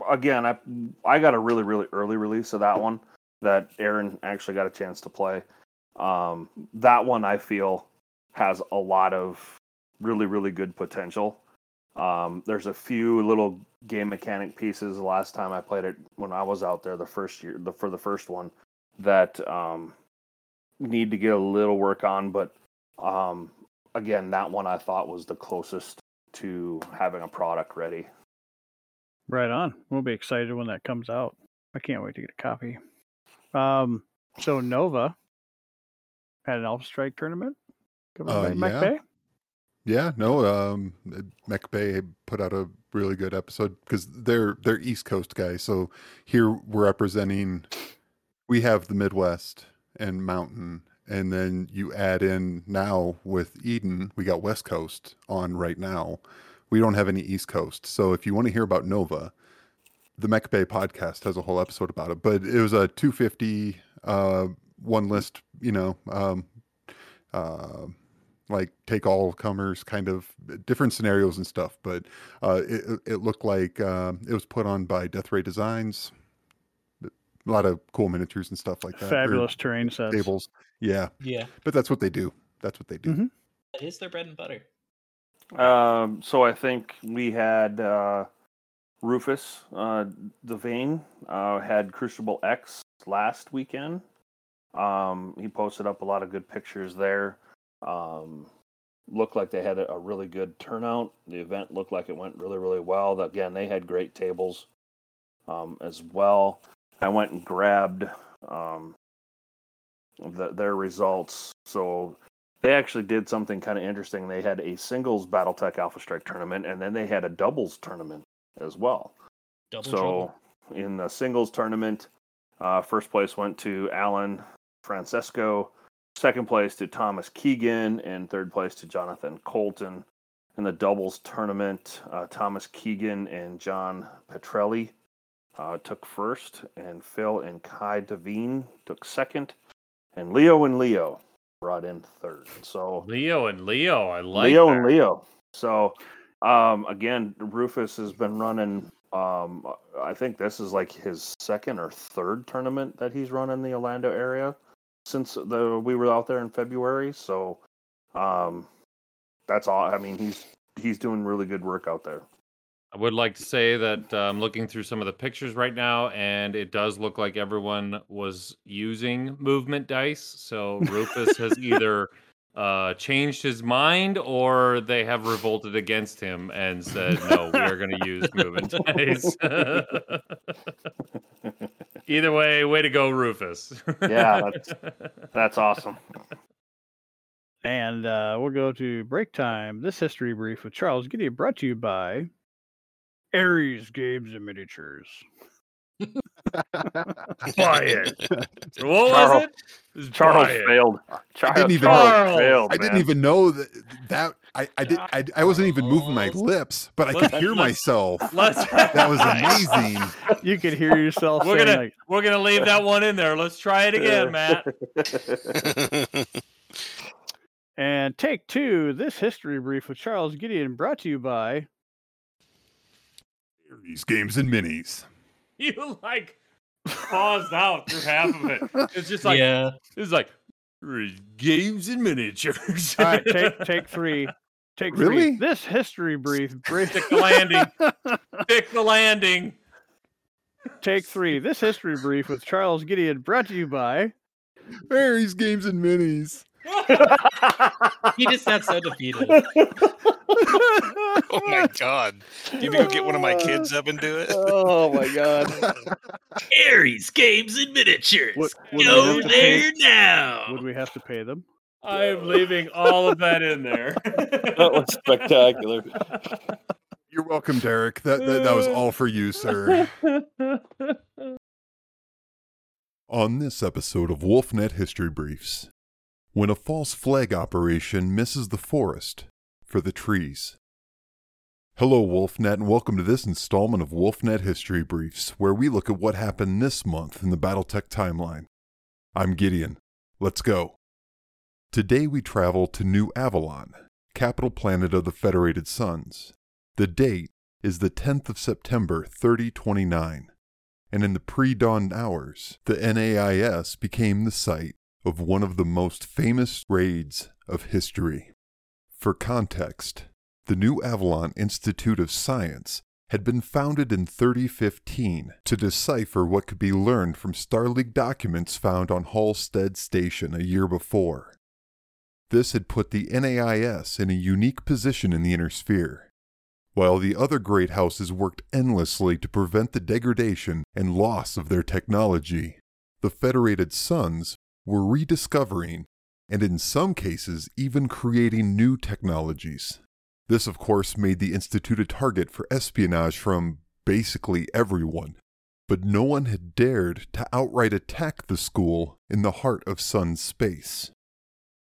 again I I got a really really early release of that one that Aaron actually got a chance to play. Um, that one I feel has a lot of really really good potential. Um, there's a few little game mechanic pieces last time I played it when I was out there the first year the for the first one that um, need to get a little work on, but um, again that one I thought was the closest to having a product ready. Right on. We'll be excited when that comes out. I can't wait to get a copy. Um, so Nova had an Alpha Strike tournament. Coming Uh, Mech yeah. Bay. Yeah, no, um, uh, Mech Bay put out a really good episode because they're they're East Coast guys. So here we're representing. We have the Midwest and Mountain, and then you add in now with Eden, we got West Coast on right now. We don't have any East Coast. So if you want to hear about Nova, the Mech Bay podcast has a whole episode about it. But it was a 250 uh, one list, you know, um, uh, like take all comers kind of different scenarios and stuff but uh it, it- it looked like um it was put on by death ray designs a lot of cool miniatures and stuff like that or Fabulous terrain sets. tables yeah yeah, but that's what they do that's what they do Mhm. that is their bread and butter. Um, so I think we had uh, Rufus uh, Devane uh, had Crucible X last weekend. Um, he posted up a lot of good pictures there. Um, looked like they had a, a really good turnout. The event looked like it went really, really well. Again, they had great tables um, as well. I went and grabbed um, the, their results. So they actually did something kind of interesting. They had a singles BattleTech Alpha Strike tournament, and then they had a doubles tournament as well. Double so trouble. in the singles tournament, uh, first place went to Alan Francesco, second place to Thomas Keegan, and third place to Jonathan Colton. In the doubles tournament, uh, Thomas Keegan and John Petrelli uh, took first, and Phil and Kai Devine took second, and Leo and Leo brought in third. So Leo and Leo, I like Leo that. and Leo. So um, again, Rufus has been running. Um, I think this is like his second or third tournament that he's run in the Orlando area since the we were out there in February. So um, that's all. I mean, he's he's doing really good work out there. I would like to say that uh, I'm looking through some of the pictures right now, and it does look like everyone was using movement dice. So Rufus has either uh, changed his mind or they have revolted against him and said, "No, we are going to use movement dice." either way, way to go, Rufus. Yeah, that's- That's awesome. And uh, we'll go to break time. This history brief with Charles Giddy brought to you by Aries Games and Miniatures. Quiet. what was Charles- it? It was Charles Brian. failed. Charles, didn't even- Charles Charles! failed. i didn't man. even know that that I, I did. I, I wasn't even moving my oh. lips, but I could Let's- hear myself. Let's. That was amazing. You could hear yourself We're gonna like, we're gonna leave that one in there. Let's try it again, Matt. and take two. This history brief with Charles Gideon brought to you by These games and minis. You like paused out through half of it. It's just like yeah. it's like games and miniatures. All right, take take three. Take three. Really? This history brief. brief Stick the landing. Stick the landing. take three. This history brief with Charles Gideon brought to you by. Harry's games and minis. He just got so defeated. oh my god! You need to go get one of my kids up and do it. oh my god. Aries Games and Miniatures. Would, would we Go have to pay- there now. Would we have to pay them? I am leaving all of that in there. That was spectacular. You're welcome, Derek. That, that that was all for you, sir. On this episode of WolfNet History Briefs, when a false flag operation misses the forest for the trees. Hello, WolfNet, and welcome to this installment of WolfNet History Briefs, where we look at what happened this month in the Battletech timeline. I'm Gideon. Let's go. Today we travel to New Avalon, capital planet of the Federated Suns. The date is the 10th of September 3029, and in the pre dawn hours, the NAIS became the site of one of the most famous raids of history. For context, the New Avalon Institute of Science had been founded in 3015 to decipher what could be learned from Star League documents found on Halstead Station a year before. This had put the NAIS in a unique position in the inner sphere. While the other great houses worked endlessly to prevent the degradation and loss of their technology, the Federated Suns were rediscovering and in some cases even creating new technologies. This, of course, made the Institute a target for espionage from basically everyone, but no one had dared to outright attack the school in the heart of Sun space.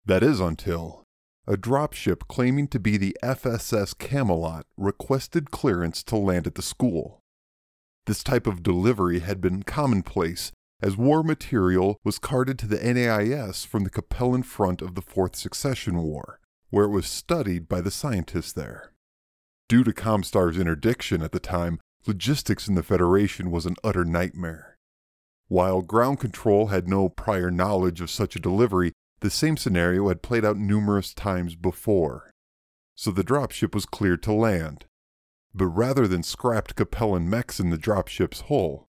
That is until a dropship claiming to be the FSS Camelot requested clearance to land at the school. This type of delivery had been commonplace as war material was carted to the NAIS from the Capellan front of the Fourth Succession War, where it was studied by the scientists there. Due to Comstar's interdiction at the time, logistics in the Federation was an utter nightmare. While ground control had no prior knowledge of such a delivery, the same scenario had played out numerous times before. So the dropship was cleared to land. But rather than scrapped Capellan mechs in the dropship's hull,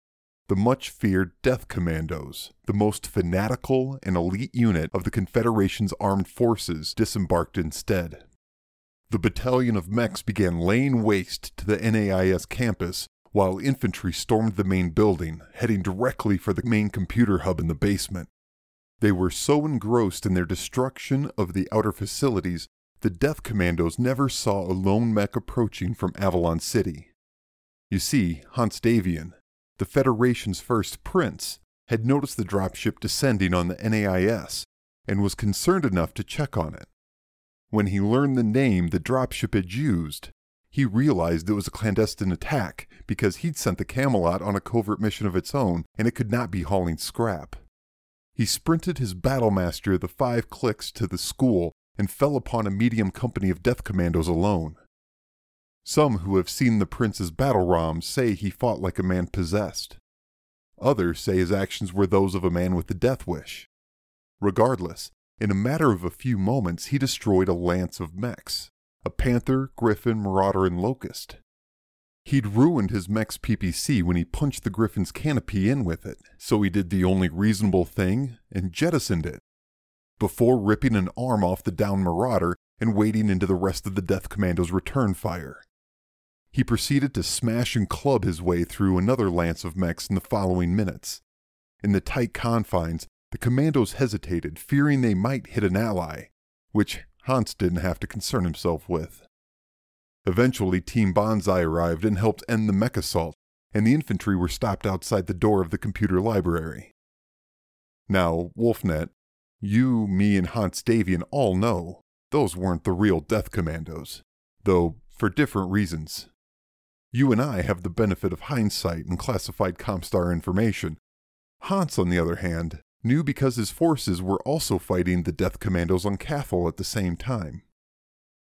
the much feared Death Commandos, the most fanatical and elite unit of the Confederation's armed forces, disembarked instead. The battalion of mechs began laying waste to the NAIS campus while infantry stormed the main building, heading directly for the main computer hub in the basement. They were so engrossed in their destruction of the outer facilities, the Death Commandos never saw a lone mech approaching from Avalon City. You see, Hanse Davion, the Federation's first prince, had noticed the dropship descending on the NAIS and was concerned enough to check on it. When he learned the name the dropship had used, he realized it was a clandestine attack because he'd sent the Camelot on a covert mission of its own and it could not be hauling scrap. He sprinted his battlemaster the five clicks to the school and fell upon a medium company of death commandos alone. Some who have seen the prince's battle ROMs say he fought like a man possessed. Others say his actions were those of a man with a death wish. Regardless, in a matter of a few moments, he destroyed a lance of mechs a panther, griffin, marauder, and locust. He'd ruined his mech's PPC when he punched the griffin's canopy in with it, so he did the only reasonable thing and jettisoned it. Before ripping an arm off the down marauder and wading into the rest of the Death Commando's return fire. He proceeded to smash and club his way through another lance of mechs in the following minutes. In the tight confines, the commandos hesitated, fearing they might hit an ally, which Hanse didn't have to concern himself with. Eventually, Team Banzai arrived and helped end the mech assault, and the infantry were stopped outside the door of the computer library. Now, Wolfnet, you, me, and Hanse Davion all know those weren't the real Death Commandos, though for different reasons. You and I have the benefit of hindsight and classified Comstar information. Hanse, on the other hand, knew because his forces were also fighting the Death Commandos on Cathal at the same time.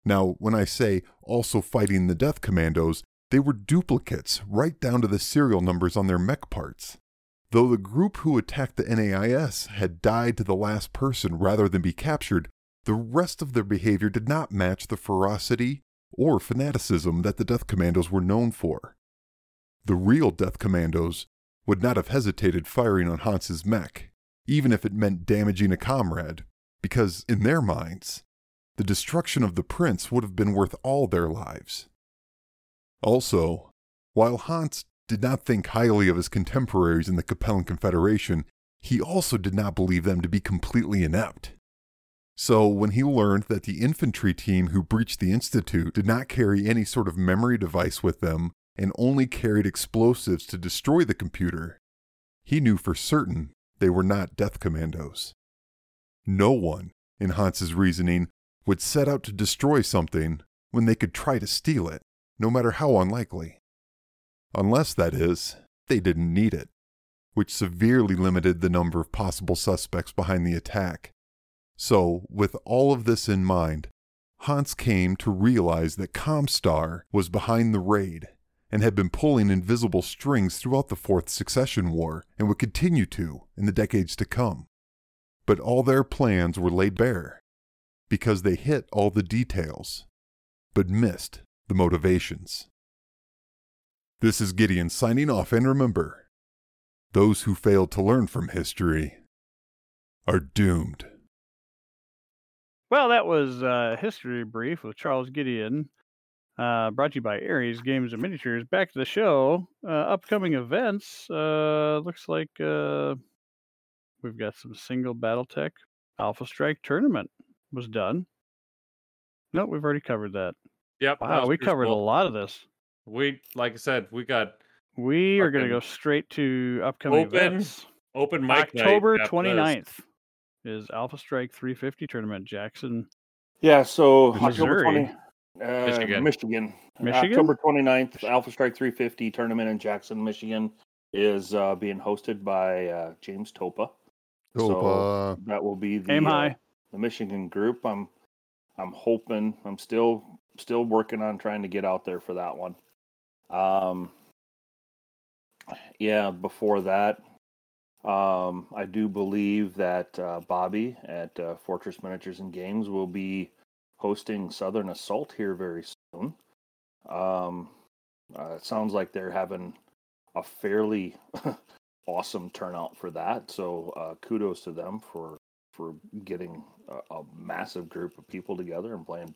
Now, when I say also fighting the Death Commandos, they were duplicates, right down to the serial numbers on their mech parts. Though the group who attacked the NAIS had died to the last person rather than be captured, the rest of their behavior did not match the ferocity or fanaticism that the Death Commandos were known for. The real Death Commandos would not have hesitated firing on Hanse's mech, even if it meant damaging a comrade, because in their minds, the destruction of the prince would have been worth all their lives. Also, while Hanse did not think highly of his contemporaries in the Capellan Confederation, he also did not believe them to be completely inept. So, when he learned that the infantry team who breached the Institute did not carry any sort of memory device with them and only carried explosives to destroy the computer, he knew for certain they were not death commandos. No one, in Hanse's reasoning, would set out to destroy something when they could try to steal it, no matter how unlikely. Unless, that is, they didn't need it, which severely limited the number of possible suspects behind the attack. So, with all of this in mind, Hanse came to realize that Comstar was behind the raid and had been pulling invisible strings throughout the Fourth Succession War and would continue to in the decades to come. But all their plans were laid bare because they hit all the details, but missed the motivations. This is Gideon signing off, and remember those who fail to learn from history are doomed. Well, that was uh, History Brief with Charles Gideon, uh, brought to you by Aries Games and Miniatures. Back to the show. Uh, upcoming events. Uh, looks like uh, we've got some single Battletech Alpha Strike tournament was done. No, we've already covered that. Yep. Wow, we covered a lot of this. We, like I said, we got We are going to go straight to upcoming open events. open mic night October after this. 29th is Alpha Strike 350 tournament, Jackson. Yeah, so Missouri. October 20, uh, Michigan. Michigan. Michigan? October 29th, Alpha Strike 350 tournament in Jackson, Michigan is uh, being hosted by uh, James Topa. So Topa. that will be the, Aim uh, high. the Michigan group. I'm I'm hoping I'm still still working on trying to get out there for that one. Um yeah, before that um I do believe that uh, Bobby at uh, Fortress Miniatures and Games will be hosting Southern Assault here very soon. Um uh, it sounds like they're having a fairly awesome turnout for that. So uh, kudos to them for for getting a, a massive group of people together and playing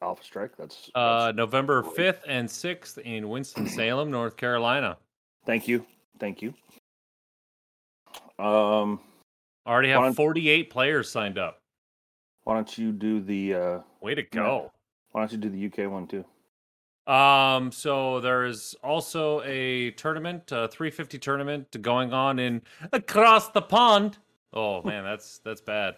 Alpha Strike. That's, Uh, that's November 5th and 6th in Winston-Salem, North Carolina. Thank you, thank you. Um, Already have 48 players signed up. why don't you do the uh, Way to go. why don't you do the UK one too? Um, so there is also a tournament, a 350 tournament going on in across the pond. Oh man, that's that's bad.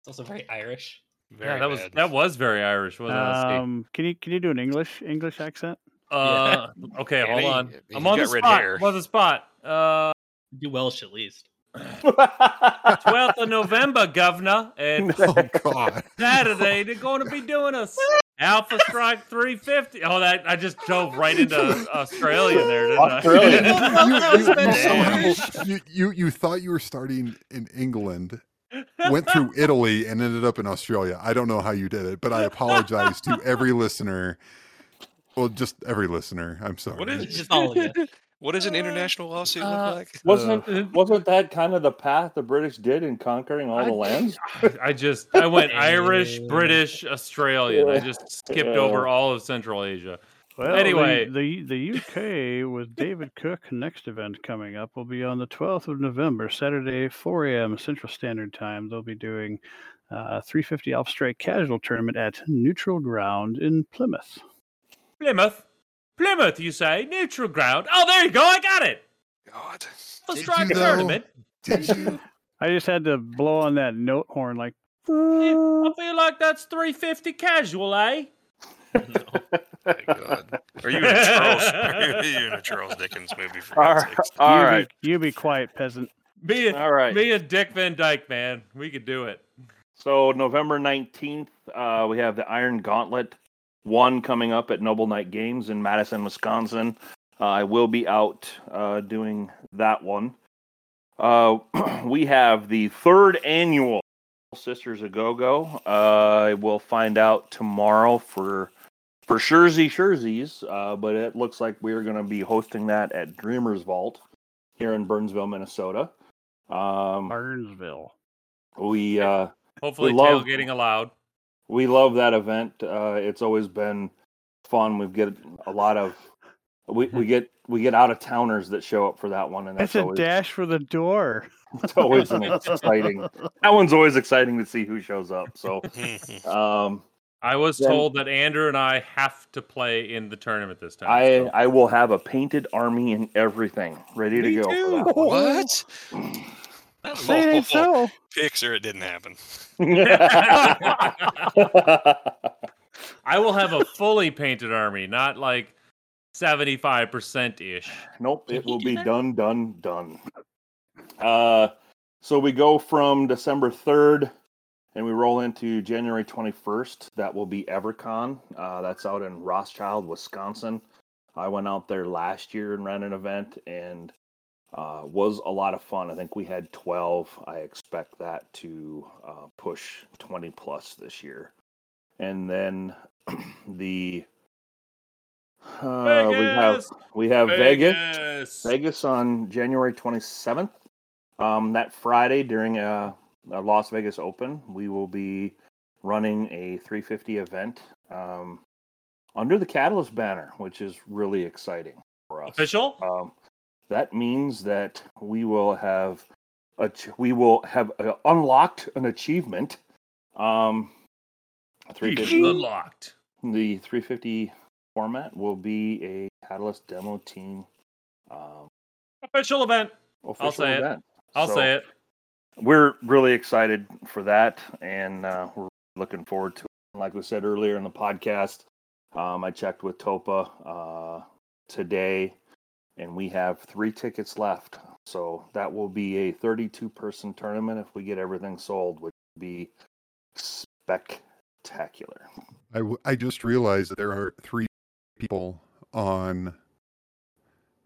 It's also very Irish. Very yeah, that was that was very Irish, wasn't it? Um, can you can you do an English English accent? Uh, okay, hold Danny, on. he's I'm on the spot. hair. I'm on the spot. Uh, Do Welsh at least. 12th of November, Governor, and Oh God! Saturday they're going to be doing a s- Alpha Strike 350. Oh, that I just drove right into Australia there, didn't Australia. I? you, you, you, you, you thought you were starting in England, went through Italy, and ended up in Australia. I don't know how you did it, but I apologize to every listener. Well, just every listener. I'm sorry. What is Just all of you. What does an international lawsuit Uh, look like? wasn't wasn't that kind of the path the British did in conquering all the lands? I just I went Irish. British, Australian. I just skipped over all of Central Asia. Well, Anyway. the, the the UK with David Cook next event coming up will be on the 12th of November, Saturday, 4 a.m. Central Standard Time. They'll be doing uh, 350 Alpha Strike Casual Tournament at Neutral Ground in Plymouth. Plymouth, Plymouth, you say? Neutral ground. Oh, there you go. I got it. God. Alpha Did Strike you, though? tournament. Did you? I just had to blow on that note horn like I feel like that's 350 casual, eh? My God. Are you in a Charles? Are you in a Charles Dickens movie for All God's right. sakes? All you right. Be, you be quiet, peasant. Me and, All right. me and Dick Van Dyke, man. We could do it. So November nineteenth, uh, we have the Iron Gauntlet one coming up at Noble Night Games in Madison, Wisconsin. Uh, I will be out uh, doing that one. Uh, we have the third annual Sisters a Go Go. Uh, we'll find out tomorrow for for Shurzy Shurzies, uh, but it looks like we're going to be hosting that at Dreamers Vault here in Burnsville, Minnesota. Um, Burnsville. we uh, Hopefully, love- tailgating allowed. We love that event. Uh, it's always been fun. We get a lot of we, we get we get out of towners that show up for that one, and that's That's a always dash for the door. it's always an exciting. That one's always exciting to see who shows up. So, um, I was Then- told that Andrew and I have to play in the tournament this time. I so- I will have a painted army and everything ready to Me go. for that one. what? Say it ain't so. Picture it didn't happen. I will have a fully painted army, not like 75% ish. Nope, it will be done, done, done. Uh, so we go from December 3rd and we roll into January 21st. That will be EverCon. Uh, that's out in Rothschild, Wisconsin. I went out there last year and ran an event and uh, was a lot of fun. I think we had 12. I expect that to uh, push 20 plus this year. And then the uh, we have we have Vegas. Vegas. Vegas on January 27th. Um, that Friday during a, a Las Vegas Open, we will be running a 350 event um, under the Catalyst banner, which is really exciting for us. Official? Um, that means that we will have a, we will have uh, unlocked an achievement. Um, 350 Unlocked. the 350 format will be a Catalyst demo team um, Official event. official say it. I'll So, say it. We're really excited for that, and uh, we're looking forward to it. Like we said earlier in the podcast, um, I checked with Topa uh, today, and we have three tickets left. So that will be a 32 person tournament if we get everything sold, which would be spectacular. I, w- I just realized that there are three people on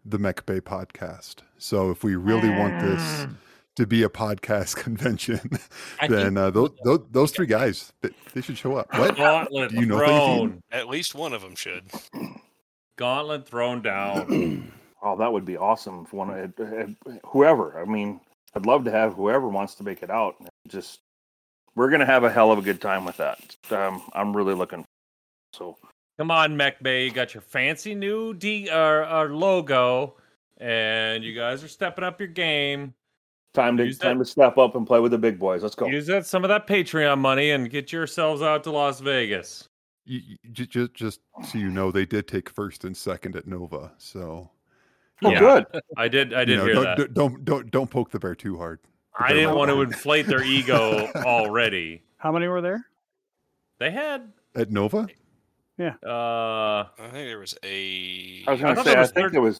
the Mech Bay podcast. So if we really want this to be a podcast convention, I then uh, those, those those three guys they, they should show up. What? Gauntlet Do you know anything? thrown. At least one of them should. Gauntlet thrown down. Oh, that would be awesome if one had, had whoever. I mean, I'd love to have whoever wants to make it out. Just we're gonna have a hell of a good time with that. Um, I'm really looking. So Come on, Mech Bay. You got your fancy new D or, or logo, and you guys are stepping up your game. time to Use time that- to step up and play with the big boys. Let's go. Use that some of that Patreon money and get yourselves out to Las Vegas. You, you, just just so you know, they did take first and second at Nova. So Oh, Yeah. good. I did. I did you know, hear don't, that. don't don't don't poke the bear too hard. I didn't might want to inflate their ego already. How many were there? They had. At Nova, Yeah. Uh, I think there was a. I was I gonna say there I was think third- it was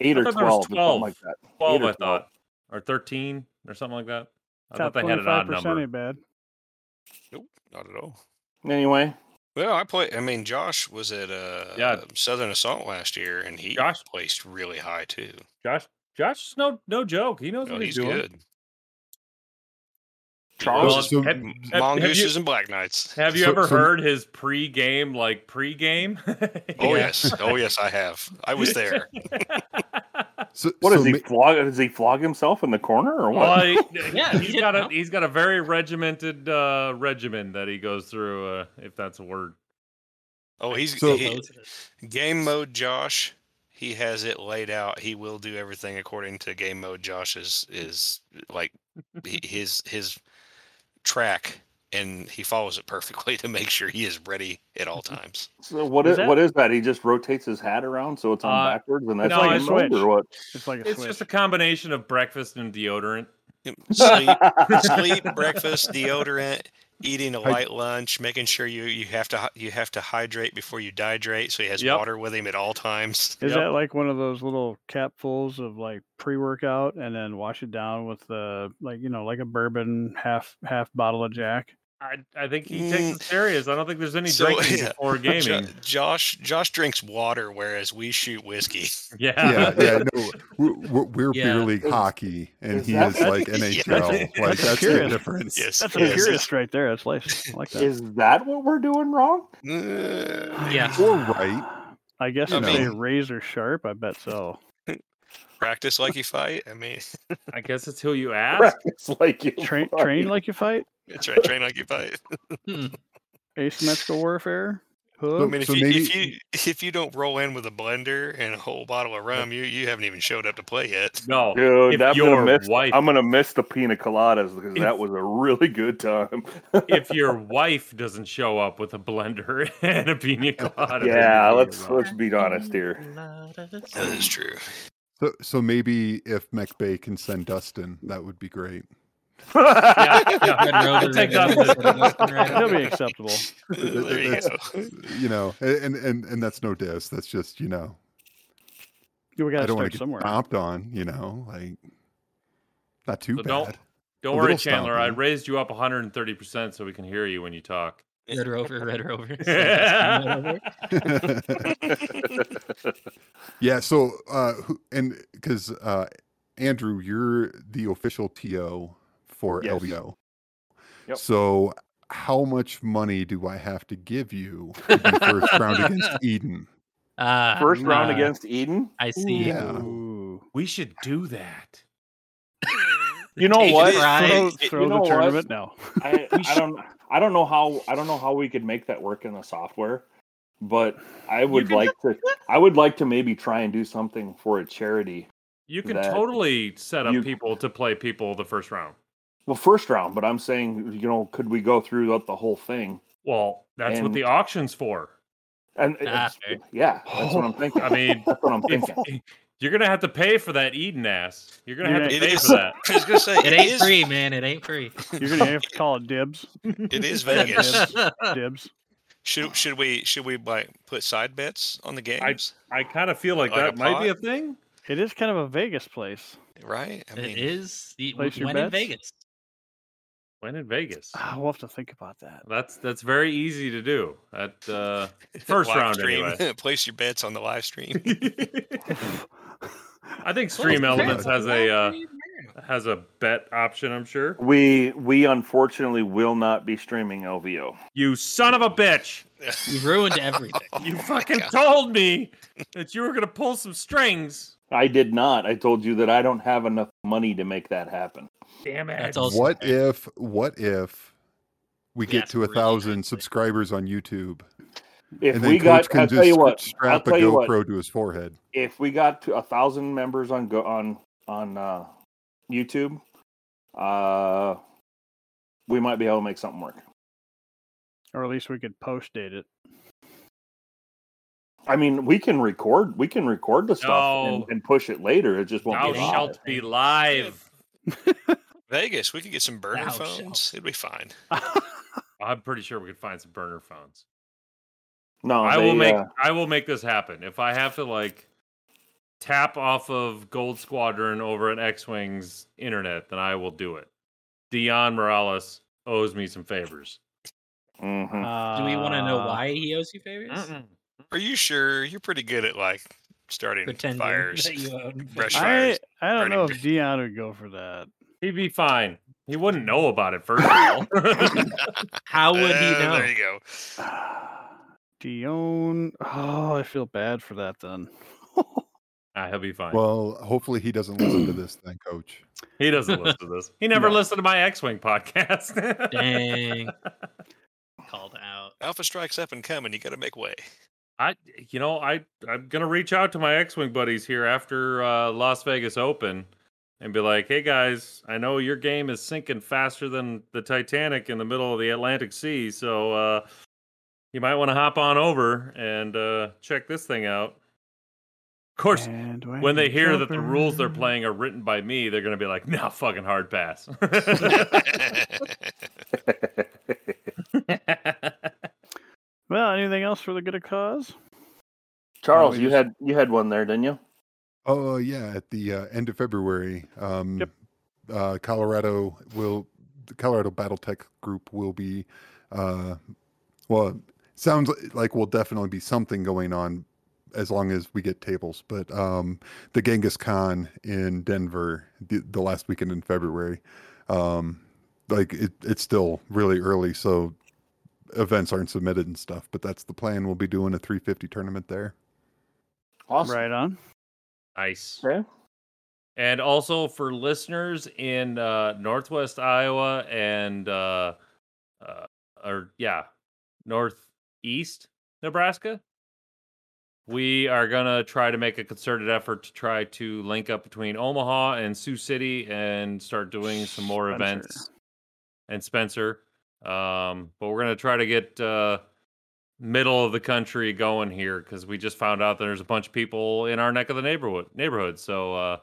eight or thought twelve, 12. like that. 12 or I thought, or thirteen, or something like that. I thought they had an odd 25% number. ain't bad. Nope, not at all. Anyway, Well, I play. I mean, Josh was at uh, Yeah. Southern Assault last year, and he Josh- placed really high too. Josh, Josh, is no no joke. He knows No, what he's he's, doing. good. Charles, Well, So- have- M- have- have you- and Black Knights. Have you So- ever so- heard his pre-game, like pre-game? Oh Yeah. yes, oh yes, I have. I was there. so, what so does he ma- flog? Does he flog himself in the corner or what? Well, he, Yeah, he's he got a did- he's got a very regimented uh, regimen that he goes through, uh, if that's a word. Oh, he's So- he, game mode. Josh, he has it laid out. He will do everything according to game mode. Josh's is like his his track, and he follows it perfectly to make sure he is ready at all times. So what Is is, that- what is that? He just rotates his hat around so it's on Uh, backwards, and that's no, like it's a mode switch. or what? It's like a It's switch. just a combination of breakfast and deodorant. Sleep, sleep, breakfast, deodorant, eating a Hy- light lunch, making sure you you have to you have to hydrate before you dehydrate, so he has Yep. water with him at all times. Is Yep. that like one of those little capfuls of like pre-workout, and then wash it down with the like you know like a bourbon half half bottle of Jack? I, I think he takes Mm. it serious. I don't think there's any So, drinking yeah, before gaming. Josh Josh drinks water, whereas we shoot whiskey. Yeah. yeah, yeah. No, we're, we're, we're Yeah. beer league hockey, and is he that is what- like Yeah. NHL. Like That's that's the difference. Yes, That's a yes. purist right there. That's nice. I like that. Is that what we're doing wrong? Uh, Yeah. Or right. I guess I if they mean- razor sharp, I bet so. practice like you fight. I mean, I guess it's who you ask. Practice like you Train fight. train like you fight. That's right. Train like you fight. Hmm. Asymmetrical warfare. I mean, if So you maybe- if you if you don't roll in with a blender and a whole bottle of rum, you you haven't even showed up to play yet. No. Dude, If I'm your gonna miss. wife- I'm gonna miss the pina coladas because If- that was a really good time. if your wife doesn't show up with a blender and a pina colada. yeah, let's wrong. let's be honest here. That is true. So, so maybe if Mech Bay can send Dustin, that would be great. Yeah, yeah. Red Rover, I'll take that. Rover, Red Rover, right That'll be acceptable. There you know, and and and that's no diss. That's just you know, We I gotta start get somewhere. stomped on. You know, like not too So bad. don't- Don't worry, little Chandler. I raised you up 130% so we can hear you when you talk. Red Rover, Red Rover. Yeah. yeah. So, uh, and because uh, Andrew, you're the official TO for Yes. LVO. Yep. So, how much money do I have to give you to be first round against Eden? Uh, First round uh, against Eden. I see. Yeah. We should do that. You know It what? is- Throw, it- throw you know the what? tournament now. I, I don't I don't know how I don't know how we could make that work in the software, but I would like to I would like to maybe try and do something for a charity. You can totally set up you- people to play people the first round. Well, first round, but I'm saying you know could we go through the whole thing? Well, that's what the auction's for. And Ah, it's- fair. yeah, that's what I'm thinking. I mean, that's what I'm If, thinking. you're gonna have to pay for that Eden ass. You're gonna You're have to pay It for that. I was gonna say It ain't is, free, man. It ain't free. You're gonna have to call it dibs. It is Vegas. Dibs. Should should we should we like put side bets on the games? I kind of feel like, Like that might be a thing. It is kind of a Vegas place. Right? I mean, it is the Place your when in bets? Vegas. When in Vegas. Ah, we'll have to think about that. That's that's very easy to do. At uh, first live round stream. anyway. Place your bets on the live stream. I think Stream fair. Elements has a uh, has a bet option. I'm sure. We we unfortunately will not be streaming LVO. You son of a bitch! You ruined everything. You Oh my fucking God. told me that you were gonna pull some strings. I did not. I told you that I don't have enough money to make that happen. Damn it! That's also What if? What if we get Yes, to a really thousand quickly. subscribers on YouTube, If and then we Coach got, can I'll tell you what. I'll strap a tell you what. GoPro to his forehead? If we got to a thousand members on go on on uh, YouTube, uh, we might be able to make something work. Or at least we could post date it. I mean, we can record. We can record the stuff and, No. and push it later. It just won't Thou be live. live. shalt be live. Vegas, we could get some burner Thou phones. shalt. It'd be fine. I'm pretty sure we could find some burner phones. No, I they, will make uh, I will make this happen. If I have to like tap off of Gold Squadron over at X Wing's internet, then I will do it. Dion Morales owes me some favors. mhm. Do we want to know Uh, why he owes you favors? Mm-mm. Are you sure? You're pretty good at like starting Pretending fires. that you own Brush. I fires, I don't know br- if Dion would go for that. He'd be fine. He wouldn't know about it first of all. How would he Uh, know? There you go. Dion. Oh, I feel bad for that then. ah, he'll be fine. Well, hopefully he doesn't listen to this then, Coach. he doesn't listen to this. He never No. listened to my X Wing podcast. Dang. Called out. Alpha strikes up and coming. You got to make way. I, you know, I I'm gonna reach out to my X-wing buddies here after uh, Las Vegas Open, and be like, "Hey guys, I know your game is sinking faster than the Titanic in the middle of the Atlantic Sea, so uh, you might want to hop on over and uh, check this thing out." Of course, And when they you hear that the rules they're playing are written by me, they're gonna be like, "No, fucking hard pass." else for the good of cause? Charles, we you just- had you had one there, didn't you? Oh yeah, at the uh, end of February, um, Yep. uh, Colorado will the Colorado BattleTech group will be, uh, well, sounds li- like will definitely be something going on as long as we get tables. But um, the Genghis Con in Denver, the, the last weekend in February, um, like it, it's still really early, so events aren't submitted and stuff. But that's the plan. We'll be doing a 350 tournament there. Awesome. Right on. Nice. Okay. And also for listeners in uh, Northwest Iowa and uh, uh, or yeah, Northeast Nebraska, we are gonna try to make a concerted effort to try to link up between Omaha and Sioux City and start doing some more Spencer. events. And Spencer, um, but we're gonna try to get uh, middle of the country going here because we just found out that there's a bunch of people in our neck of the neighborhood neighborhood. So uh,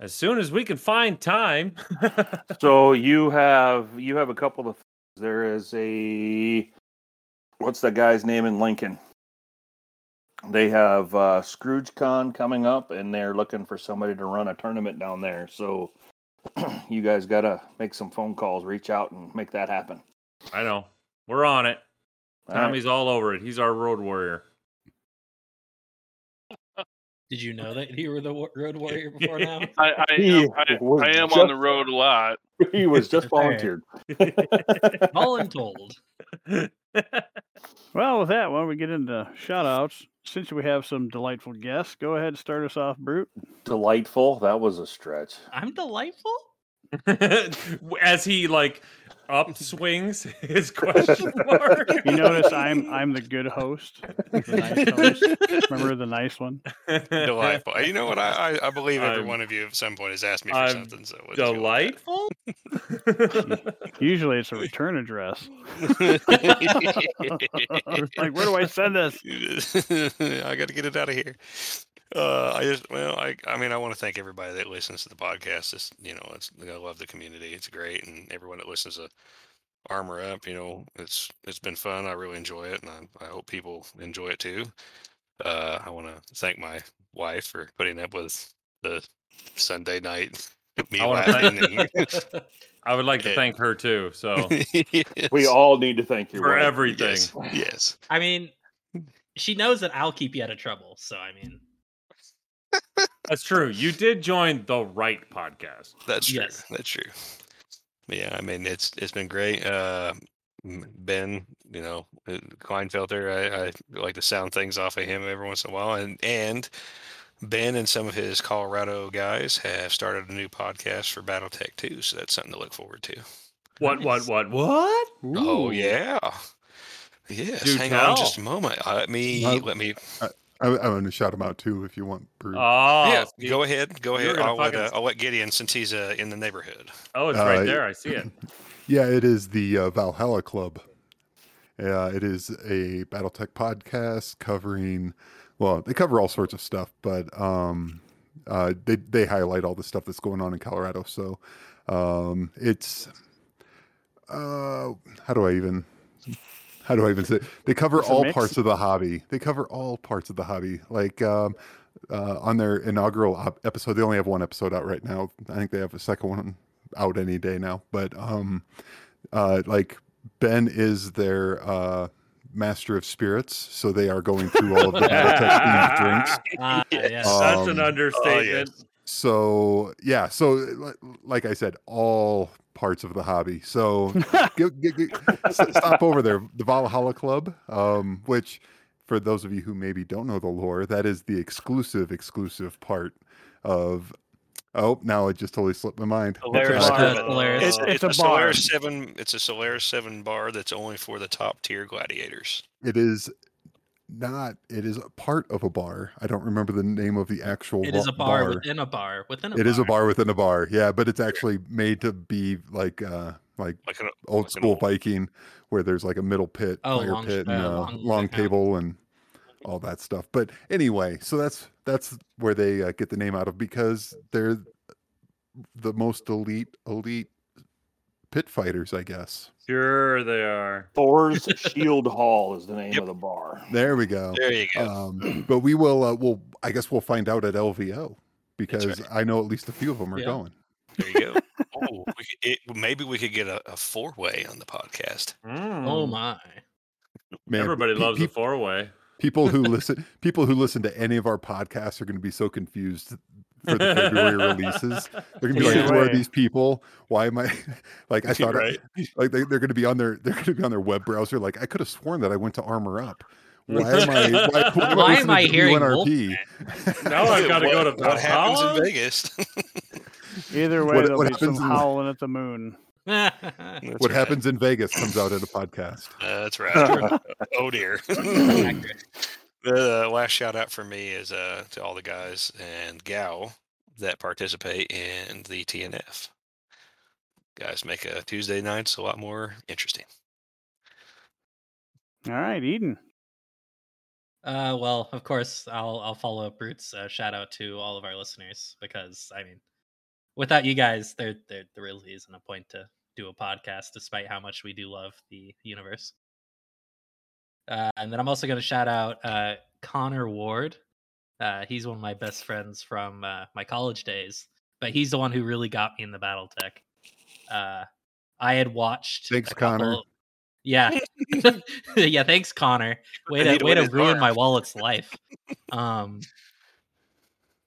as soon as we can find time, So you have you have a couple of there is a what's that guy's name in Lincoln? They have uh, Scrooge Con coming up, and they're looking for somebody to run a tournament down there. So you guys got to make some phone calls, reach out, and make that happen. I know we're on it. All right. Tommy's all over it. He's our road warrior. Did you know that you were the road warrior before now? I, I He am, I, I am just- on the road a lot. he was just All volunteered. Voluntold. Well, with that, why don't we get into shout outs? Since we have some delightful guests, go ahead and start us off, Brute. Delightful. That was a stretch. I'm delightful. As he like upswings his question mark. You notice I'm I'm the good host, the nice host. Remember the nice one? Delightful. You know what? I I, I believe every I'm- one of you at some point has asked me for I'm something. So we'll just go with Delightful. Usually it's a return address. like, where do I send this? I got to get it out of here. Uh, I just, well, I, I mean, I want to thank everybody that listens to the podcast. It's, you know, it's, I love the community. It's great, and everyone that listens to Armor Up, you know, it's, it's been fun. I really enjoy it, and I, I hope people enjoy it too. Uh, I want to thank my wife for putting up with the Sunday night me I wanna laughing. and- I would like to thank her too. So We all need to thank you for everything. Yes. yes. I mean, she knows that I'll keep you out of trouble. So I mean, That's true. You did join the right podcast. That's true. Yes. That's true. But yeah, I mean it's it's been great. Uh, Ben, you know, uh, Kleinfelter, I, I like to sound things off of him every once in a while, and and Ben and some of his Colorado guys have started a new podcast for BattleTech too, so that's something to look forward to. What? What? What? What? Oh Ooh. yeah. Yes, Do hang on just a moment. Uh, let me Uh, let me. I, I want to shout them out too if you want. Brew. Oh, yeah, you- go ahead, go ahead. I'll let uh, I'll let Gideon since he's uh, in the neighborhood. Oh, it's Uh, right there. I see it. Yeah, it is the uh, Valhalla Club. Yeah, it is a BattleTech podcast covering. Well, they cover all sorts of stuff, but um, uh, they they highlight all the stuff that's going on in Colorado. So um, it's uh, how do I even how do I even say? it? They cover all mix? parts of the hobby. They cover all parts of the hobby. Like um, uh, on their inaugural op- episode, they only have one episode out right now. I think they have a second one out any day now. But um, uh, like Ben is their uh, master of spirits, so they are going through all of the BattleTech themed drinks. ah, Yes. yes. Uh, That's an Um, understatement. So yeah, so like I said, all parts of the hobby. So get, get, get, stop over there, the Valhalla Club, um, which for those of you who maybe don't know the lore, that is the exclusive, exclusive part of. Oh, now it just totally slipped my mind. Hilarious. Uh, Bar. It's, It's it's, a a, bar. Solaris Seven. It's a Solaris Seven bar that's only for the top tier gladiators. It is not. It is a part of a bar. I don't remember the name of the actual. It is ba- a bar, within a bar within a It bar. is a bar within a bar. Yeah, but it's actually made to be like uh like Like an old like school old- Viking, where there's like a middle pit, Oh, long- pit, and uh, a long- long, table, and all that stuff. But anyway, so that's that's where they uh, get the name out of because they're the most elite elite pit fighters, I guess. Sure, they are. Thor's Shield Hall is the name Yep. of the bar. There we go. There you go. Um, but we will. Uh, we'll. I guess we'll find out at LVO because right. I know at least a few of them are Yeah. going. there you go. oh, we could, it, maybe we could get a, a four way on the podcast. Oh Mm. my. Man, Everybody pe- loves pe- a four way. people who listen. People who listen to any of our podcasts are going to be so confused for the February releases. They're gonna be like, Either "Who are these people? Why am I?" like I thought, Right. like they, they're going to be on their they're going to be on their web browser. Like I could have sworn that I went to Armor Up. Why am I? Why, why Why am listening I to hearing WNRP? Now I've got to go to what, what happens in Vegas. Either way, What- there'll what be some happens in- howling at the moon. What right. happens in Vegas comes out in a podcast. Uh, that's right. oh dear. Accurate. The last shout out for me is uh, to all the guys and gal that participate in the TNF. Guys make a Tuesday nights a lot more interesting. All right, Eden. Uh, well, of course, I'll I'll follow up Roots. Uh, shout out to all of our listeners because I mean, without you guys, there there there really isn't a point to do a podcast, despite how much we do love the universe. Uh, and then I'm also going to shout out uh, Connor Ward. Uh, he's one of my best friends from uh, my college days, but he's the one who really got me in the BattleTech. Uh, I had watched. Thanks, a Connor. couple- Yeah, yeah. Thanks, Connor. Way to way to ruin bar. my wallet's life. Um,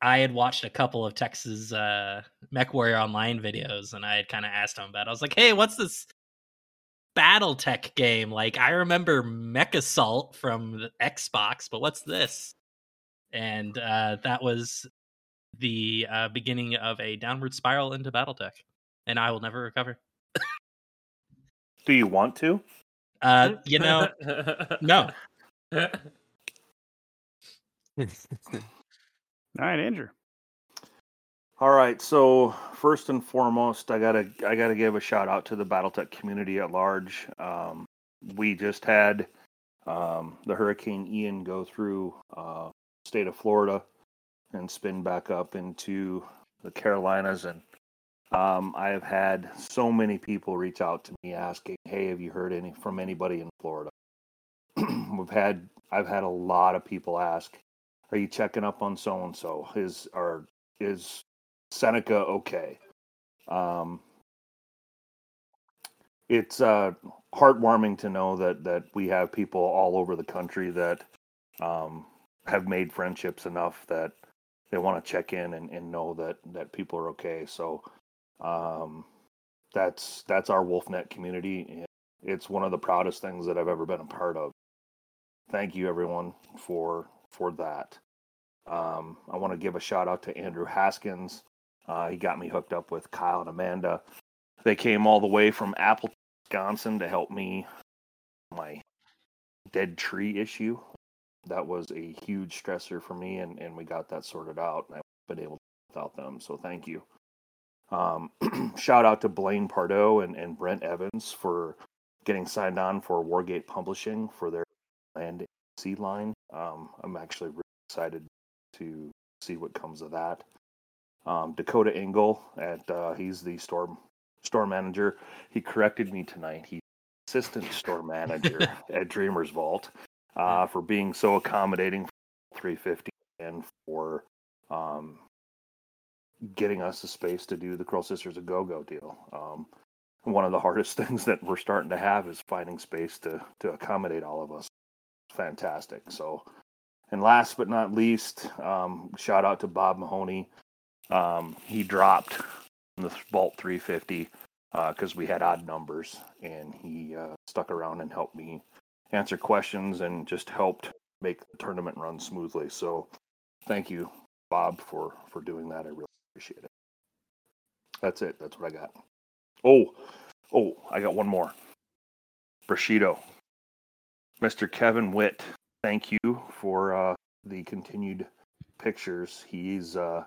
I had watched a couple of Texas uh, Mech Warrior Online videos, and I had kind of asked him about. it. I was like, "Hey, what's this BattleTech game? Like, I remember Mech Assault from the Xbox, but what's this?" And uh, that was the uh, beginning of a downward spiral into BattleTech, and I will never recover. Do you want to? Uh, you know, no. All right, Andrew. All right. So first and foremost, I gotta I gotta give a shout out to the BattleTech community at large. Um, we just had um, the Hurricane Ian go through uh, state of Florida and spin back up into the Carolinas, and um, I have had so many people reach out to me asking, "Hey, have you heard any from anybody in Florida?" We've had I've had a lot of people ask, "Are you checking up on so and so? Is are is Seneca okay?" Um, it's uh, heartwarming to know that that we have people all over the country that um, have made friendships enough that they want to check in and, and know that that people are okay. So um, that's that's our WolfNet community. It's one of the proudest things that I've ever been a part of. Thank you, everyone, for for that. Um, I want to give a shout out to Andrew Haskins. Uh, he got me hooked up with Kyle and Amanda. They came all the way from Apple, Wisconsin, to help me my dead tree issue. That was a huge stressor for me, and, and we got that sorted out. And I've been able to without them, so thank you. Um, shout out to Blaine Pardoe and, and Brent Evans for getting signed on for Wargate Publishing for their land sea line. Um, I'm actually really excited to see what comes of that. Um, Dakota Engel at uh, he's the store store manager. He corrected me tonight. He's assistant store manager at Dreamers Vault uh, for being so accommodating for 350 and for um, getting us the space to do the Krull Sisters a Go Go deal. Um, one of the hardest things that we're starting to have is finding space to to accommodate all of us. Fantastic. So, and last but not least, um, shout out to Bob Mahoney. Um, he dropped the Vault 350 because we had odd numbers, and he uh, stuck around and helped me answer questions and just helped make the tournament run smoothly. So, thank you, Bob, for for doing that. I really appreciate it. That's it. That's what I got. Oh, oh, I got one more. Brashido, Mr. Kevin Witt. Thank you for uh, the continued pictures. He's uh,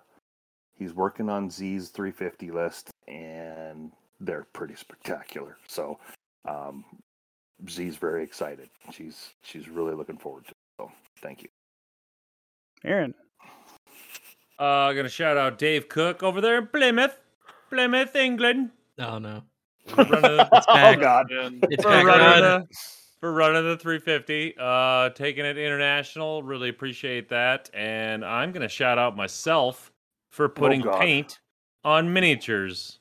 he's working on Z's 350 list, and they're pretty spectacular. So um, Z's very excited. She's she's really looking forward to it. So thank you. Aaron. Uh, gonna shout out Dave Cook over there in Plymouth, Plymouth, England. Oh no. for running, It's oh. God. It's for back running the, for running the 350, uh, taking it international. Really appreciate that. And I'm gonna shout out myself for putting God. paint on miniatures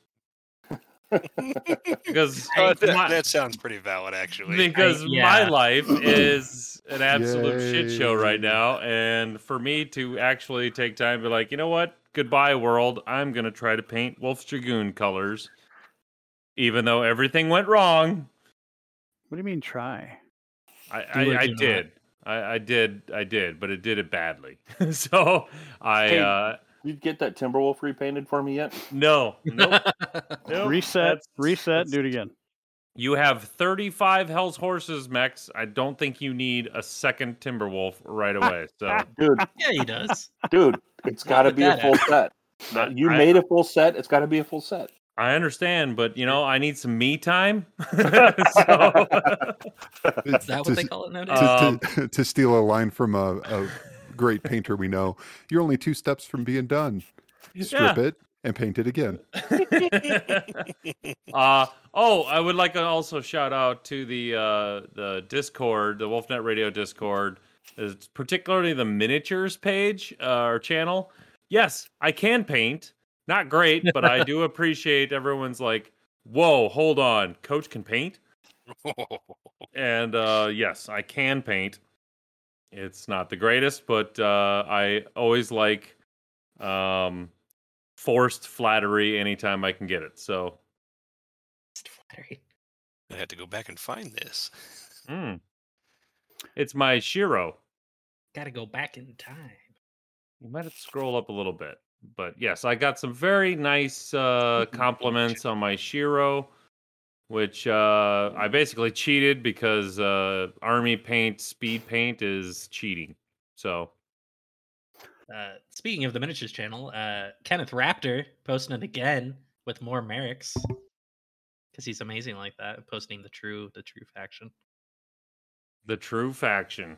because Oh, that, my- that sounds pretty valid, actually. because my yeah. life is an absolute shit show right now and for me to actually take time to be like you know what goodbye world i'm going to try to paint wolf's dragoon colors even though everything went wrong What do you mean try? i, I, I did I, I did i did but it did it badly so i Hey. uh You get that Timberwolf repainted for me yet? no nope, nope, reset, that's- reset, that's- do it again. You have 35 Hell's Horses, Mechs. I don't think you need a second Timberwolf right away. So Dude, Yeah, he does. dude, it's got to be a full effort. set. You I- made a full set. It's got to be a full set. I understand, but you know, I need some me time. so, Is that to, what they call it nowadays? to, Um, to, to steal a line from a, a great painter we know, you're only two steps from being done. Strip it and paint it again. uh oh, I would like to also shout out to the uh the Discord, the Wolfnet Radio Discord, it's particularly the miniatures page uh, or channel. Yes, I can paint. Not great, but I do appreciate everyone's like, "Whoa, hold on, coach can paint?" And uh yes, I can paint. It's not the greatest, but uh I always like um forced flattery anytime I can get it. So flattery. I had to go back and find this. Mm. It's my Shiro. Gotta go back in time. You might have to scroll up a little bit. But yes, I got some very nice uh, compliments on my Shiro, which uh, I basically cheated because uh, Army Paint Speed Paint is cheating. So Uh, speaking of the miniatures channel, uh, Kenneth Raptor posting it again with more Marik's because he's amazing like that. Posting the true, the true faction the true faction.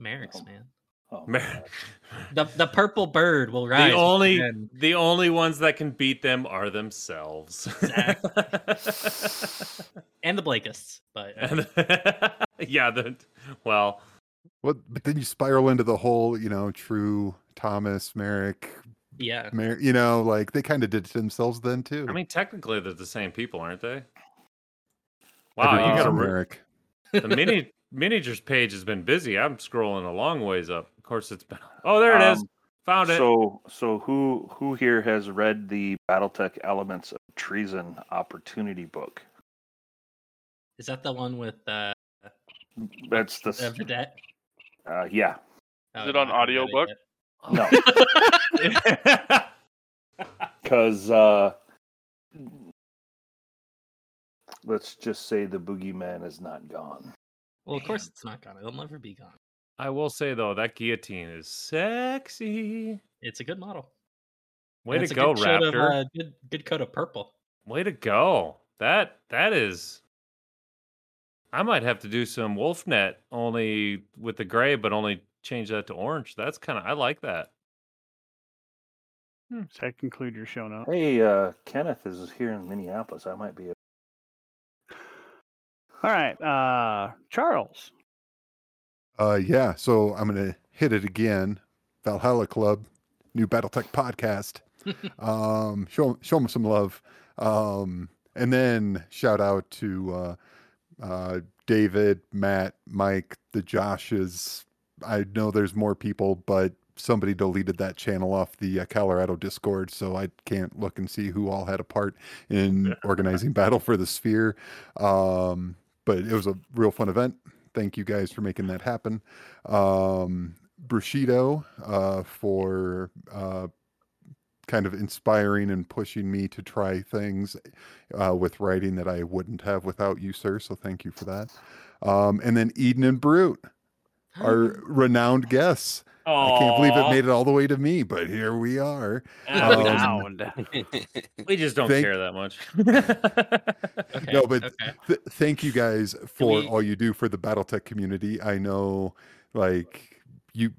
Marik's Oh, man. Oh, my The the purple bird will rise. the only again. the only ones that can beat them are themselves. and the Blakists, but uh, yeah, the well, Well, but then you spiral into the whole, you know, true Thomas, Marik, yeah, Mer- you know, like they kind of did it to themselves then too. I mean technically they're the same people, aren't they? Wow, you Everything's got a a Marik. the mini miniatures page has been busy. I'm scrolling a long ways up. Of course, it's been. Oh, there it is. Um, Found it. So, so who who here has read the BattleTech Elements of Treason Opportunity book? is that the one with uh, That's the uh Vedette? uh, yeah. Oh, it on I haven't audiobook? No, because uh, let's just say the boogeyman is not gone. Well, of course it's not gone. It'll never be gone. I will say though that guillotine is sexy. It's a good model. Way And to it's a go, good Raptor. Of, uh, good, good coat of purple. Way to go. That that is. I might have to do some Wolfnet only with the gray, but only change that to orange. That's kind of I like that. Does that conclude your show note? Hey, uh, Kenneth is here in Minneapolis. I might be. All right, uh, Charles. Uh, yeah. So I'm gonna hit it again. Valhalla Club, new BattleTech podcast. um, show show them some love. Um, and then shout out to uh, uh, David, Matt, Mike, the Joshes. I know there's more people, but somebody deleted that channel off the uh, Colorado Discord, so I can't look and see who all had a part in organizing Battle for the Sphere. Um, but it was a real fun event. Thank you guys for making that happen. Um, Bushido uh, for uh, kind of inspiring and pushing me to try things uh, with writing that I wouldn't have without you, sir. So thank you for that. Um, and then Eden and Brute, our renowned guests. I can't believe it made it all the way to me, but here we are. Um, We just don't Thank- care that much. Okay, No, but okay. th- thank you guys for we- all you do for the BattleTech community. I know, like you,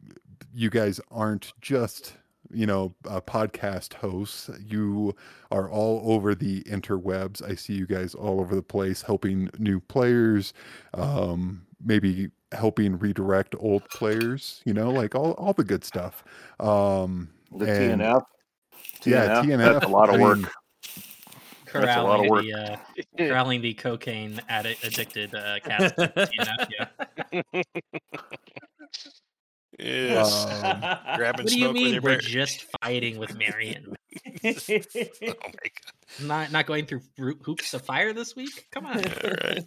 you guys aren't just you know, uh, podcast hosts. You are all over the interwebs. I see you guys all over the place helping new players, um, maybe helping redirect old players, you know, like all, all the good stuff. Um, The and- TNF. Yeah, TNF, That's a lot of I work. mean, That's a lot of corralling work. the uh, corralling the cocaine addict addicted uh, cast. TNF, yeah. Yes. Um, Grabbing What do you smoke mean we're bear. just fighting with Marion? oh my god! Not not going through hoops of fire this week? Come on. All right.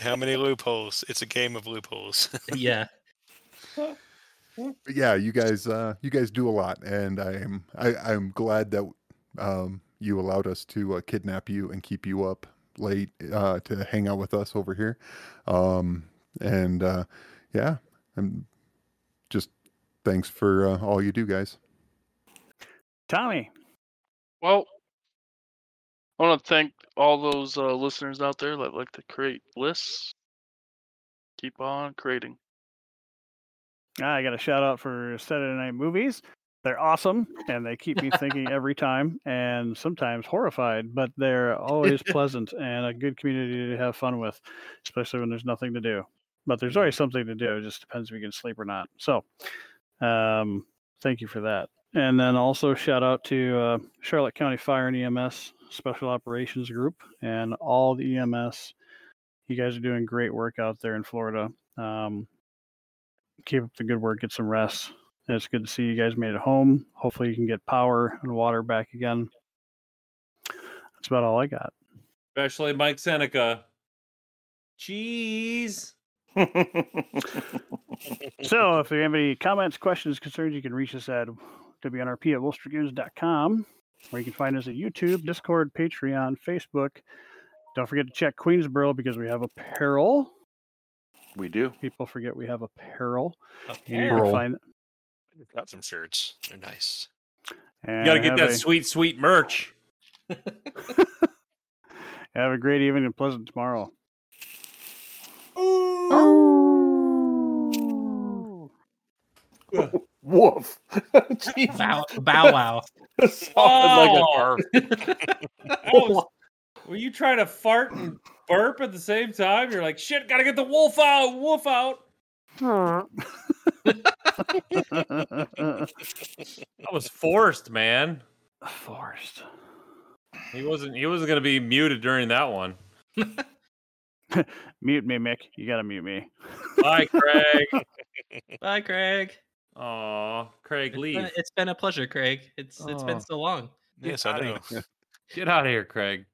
How many loopholes? It's a game of loopholes. yeah. yeah, you guys, uh, you guys do a lot, and I am, I, I'm glad that um, you allowed us to uh, kidnap you and keep you up late uh, to hang out with us over here. Um, and uh, yeah, I'm just thanks for uh, all you do, guys. Tommy, Well, I want to thank all those uh, listeners out there that like to create lists. Keep on creating. I got a shout out for Saturday Night Movies. They're awesome, and they keep me thinking every time, and sometimes horrified. But they're always pleasant and a good community to have fun with, especially when there's nothing to do. But there's always something to do. It just depends if you can sleep or not. So, um, thank you for that. And then also shout out to uh, Charlotte County Fire and EMS Special Operations Group and all the EMS. You guys are doing great work out there in Florida. Um, keep up the good work. Get some rest. And It's good to see you guys made it home. Hopefully, you can get power and water back again. That's about all I got. Especially Mike Seneca. Cheese. So, if you have any comments, questions, concerns, you can reach us at WNRP at WolfStreetGames.com, or you can find us at YouTube, Discord, Patreon, Facebook. Don't forget to check Queensboro because we have apparel. we do. People forget we have apparel. You Okay. can Apparel. find Got some shirts. They're nice. and You gotta get that a- sweet, sweet merch. Have a great evening and pleasant tomorrow. Oh. Woof. Jeez. Bow, bow wow. Sounded Oh! That was- Were you trying to fart and burp at the same time? You're like, shit, gotta get the wolf out, wolf out. That was forced, man. Forced. He wasn't. He wasn't gonna be muted during that one. Mute me, Mick. You gotta mute me. Bye, Craig. Bye, Craig. Aw, Craig, It's leave. been, it's been a pleasure, Craig. It's it's Oh. been so long. Yes, I know. Get out of here, Craig.